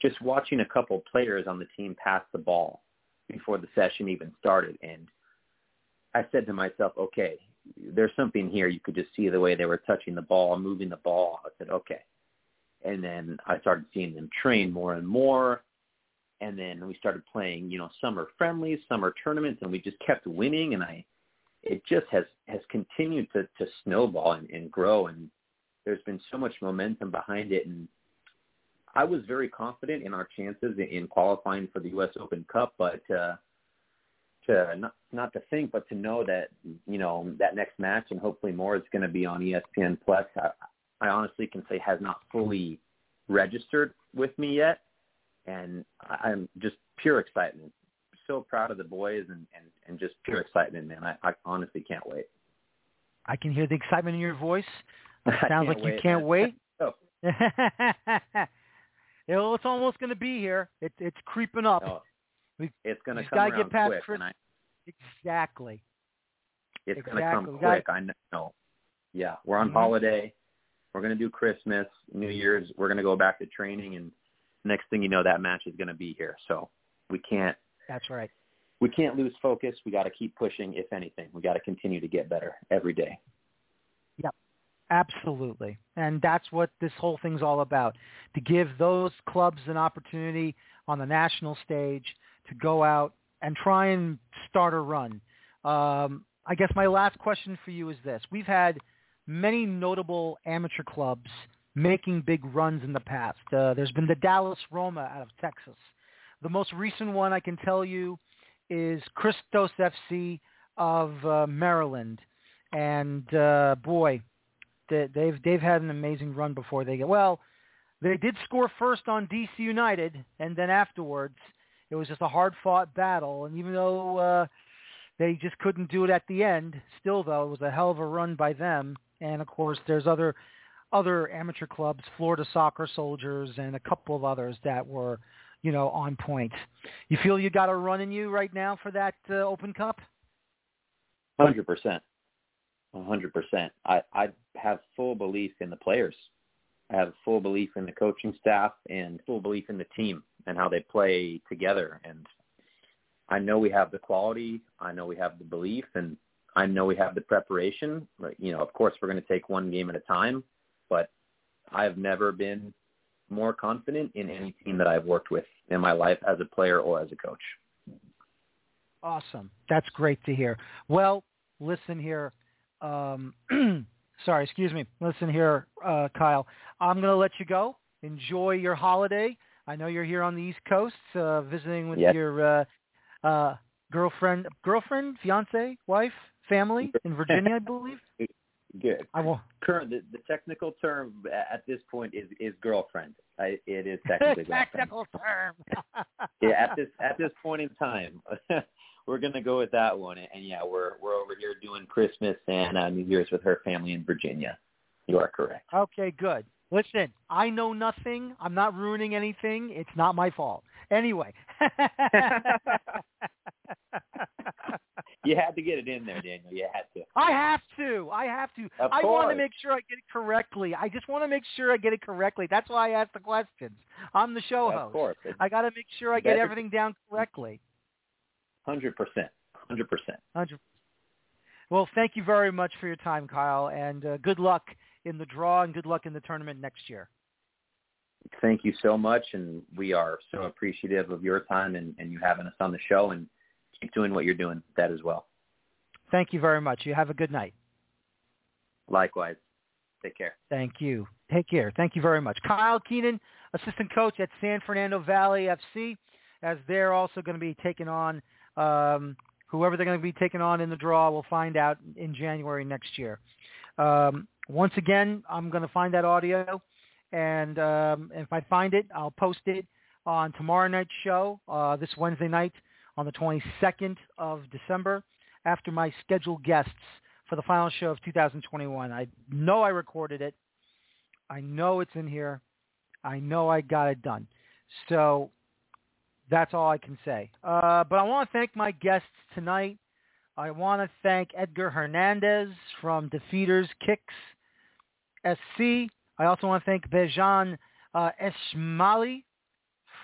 just watching a couple players on the team pass the ball before the session even started. And I said to myself, okay, there's something here. You could just see the way they were touching the ball, moving the ball. I said, okay. And then I started seeing them train more and more and then we started playing, you know, summer friendlies, summer tournaments, and we just kept winning. And I, it just has has continued to to snowball and, and grow, and there's been so much momentum behind it. And I was very confident in our chances in qualifying for the U.S. Open Cup, but uh, to not not to think, but to know that you know that next match and hopefully more is going to be on ESPN Plus. I, I honestly can say has not fully registered with me yet and I'm just pure excitement. So proud of the boys and and, and just pure excitement, man. I, I honestly can't wait. I can hear the excitement in your voice. It sounds like wait, you can't man. wait. oh. it's almost going to be here. It, it's creeping up. Oh, we, it's going to come gotta get past quick, Chris. I, exactly. it's exactly. going to come gotta- quick. I know. Yeah, we're on Mhm. holiday. We're going to do Christmas, New Year's. We're going to go back to training, and next thing you know, that match is going to be here. So we can't. That's right. We can't lose focus. We got to keep pushing. If anything, we got to continue to get better every day. Yep, absolutely, and that's what this whole thing's all about: to give those clubs an opportunity on the national stage to go out and try and start a run. Um, I guess my last question for you is this: We've had many notable amateur clubs making big runs in the past. Uh, there's been the Dallas Roma out of Texas. The most recent one I can tell you is Christos FC of uh, Maryland, and uh, boy, they, they've they've had an amazing run before they get well. They did score first on DC United, and then afterwards it was just a hard-fought battle. And even though uh, they just couldn't do it at the end, still though it was a hell of a run by them. And of course, there's other other amateur clubs, Florida Soccer Soldiers, and a couple of others that were, you know, on point. You feel you got a run in you right now for that uh, Open Cup? Hundred percent, hundred percent. I I have full belief in the players. I have full belief in the coaching staff and full belief in the team and how they play together. And I know we have the quality. I know we have the belief, and I know we have the preparation. You know, of course, we're going to take one game at a time, but I've never been more confident in any team that I've worked with in my life as a player or as a coach. Awesome. That's great to hear. Well, listen here. Um, sorry, excuse me. Listen here, uh, Kyle. I'm going to let you go. Enjoy your holiday. I know you're here on the East Coast, uh, visiting with yes. your uh, uh, girlfriend, girlfriend, fiance, wife, family in Virginia, I believe. Good. I will. Current the, the technical term at this point is is girlfriend. I, it is technically technical term. yeah, at this at this point in time, we're gonna go with that one. And yeah, we're we're over here doing Christmas and uh, New Year's with her family in Virginia. You are correct. Okay, good. Listen, I know nothing. I'm not ruining anything. It's not my fault. Anyway. you had to get it in there, Daniel. You had to. I have to. I have to. Of I course. want to make sure I get it correctly. I just want to make sure I get it correctly. That's why I ask the questions. I'm the show of host. course. I got to make sure I get Better- everything down correctly. Hundred percent. Hundred percent. Hundred. Well, thank you very much for your time, Kyle, and uh, good luck in the draw and good luck in the tournament next year. Thank you so much, and we are so appreciative of your time and, and you having us on the show. And keep doing what you're doing. That as well. Thank you very much. You have a good night. Likewise. Take care. Thank you. Take care. Thank you very much. Kyle Keenan, assistant coach at San Fernando Valley FC, as they're also going to be taking on um, whoever they're going to be taking on in the draw. We'll find out in January next year. Um, once again, I'm going to find that audio, and um, if I find it, I'll post it on tomorrow night's show, uh, this Wednesday night on the 22nd of December, after my scheduled guests for the final show of 2021. I know I recorded it. I know it's in here. I know I got it done. So that's all I can say. Uh, but I want to thank my guests tonight. I want to thank Edgar Hernandez from D'Feeters Kicks SC. I also want to thank Bejan uh, Esmaili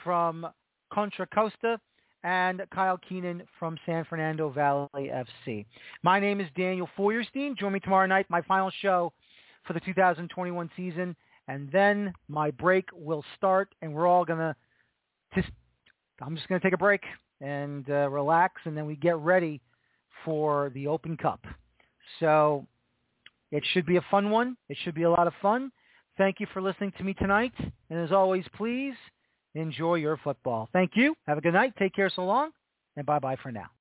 from Contra Costa and Kyle Keenan from San Fernando Valley FC. My name is Daniel Feuerstein. Join me tomorrow night, my final show for the 2021 season, and then my break will start, and we're all going to just, I'm just going to take a break and uh, relax, and then we get ready for the Open Cup. So it should be a fun one. It should be a lot of fun. Thank you for listening to me tonight. And as always, please enjoy your football. Thank you. Have a good night. Take care so long. And bye-bye for now.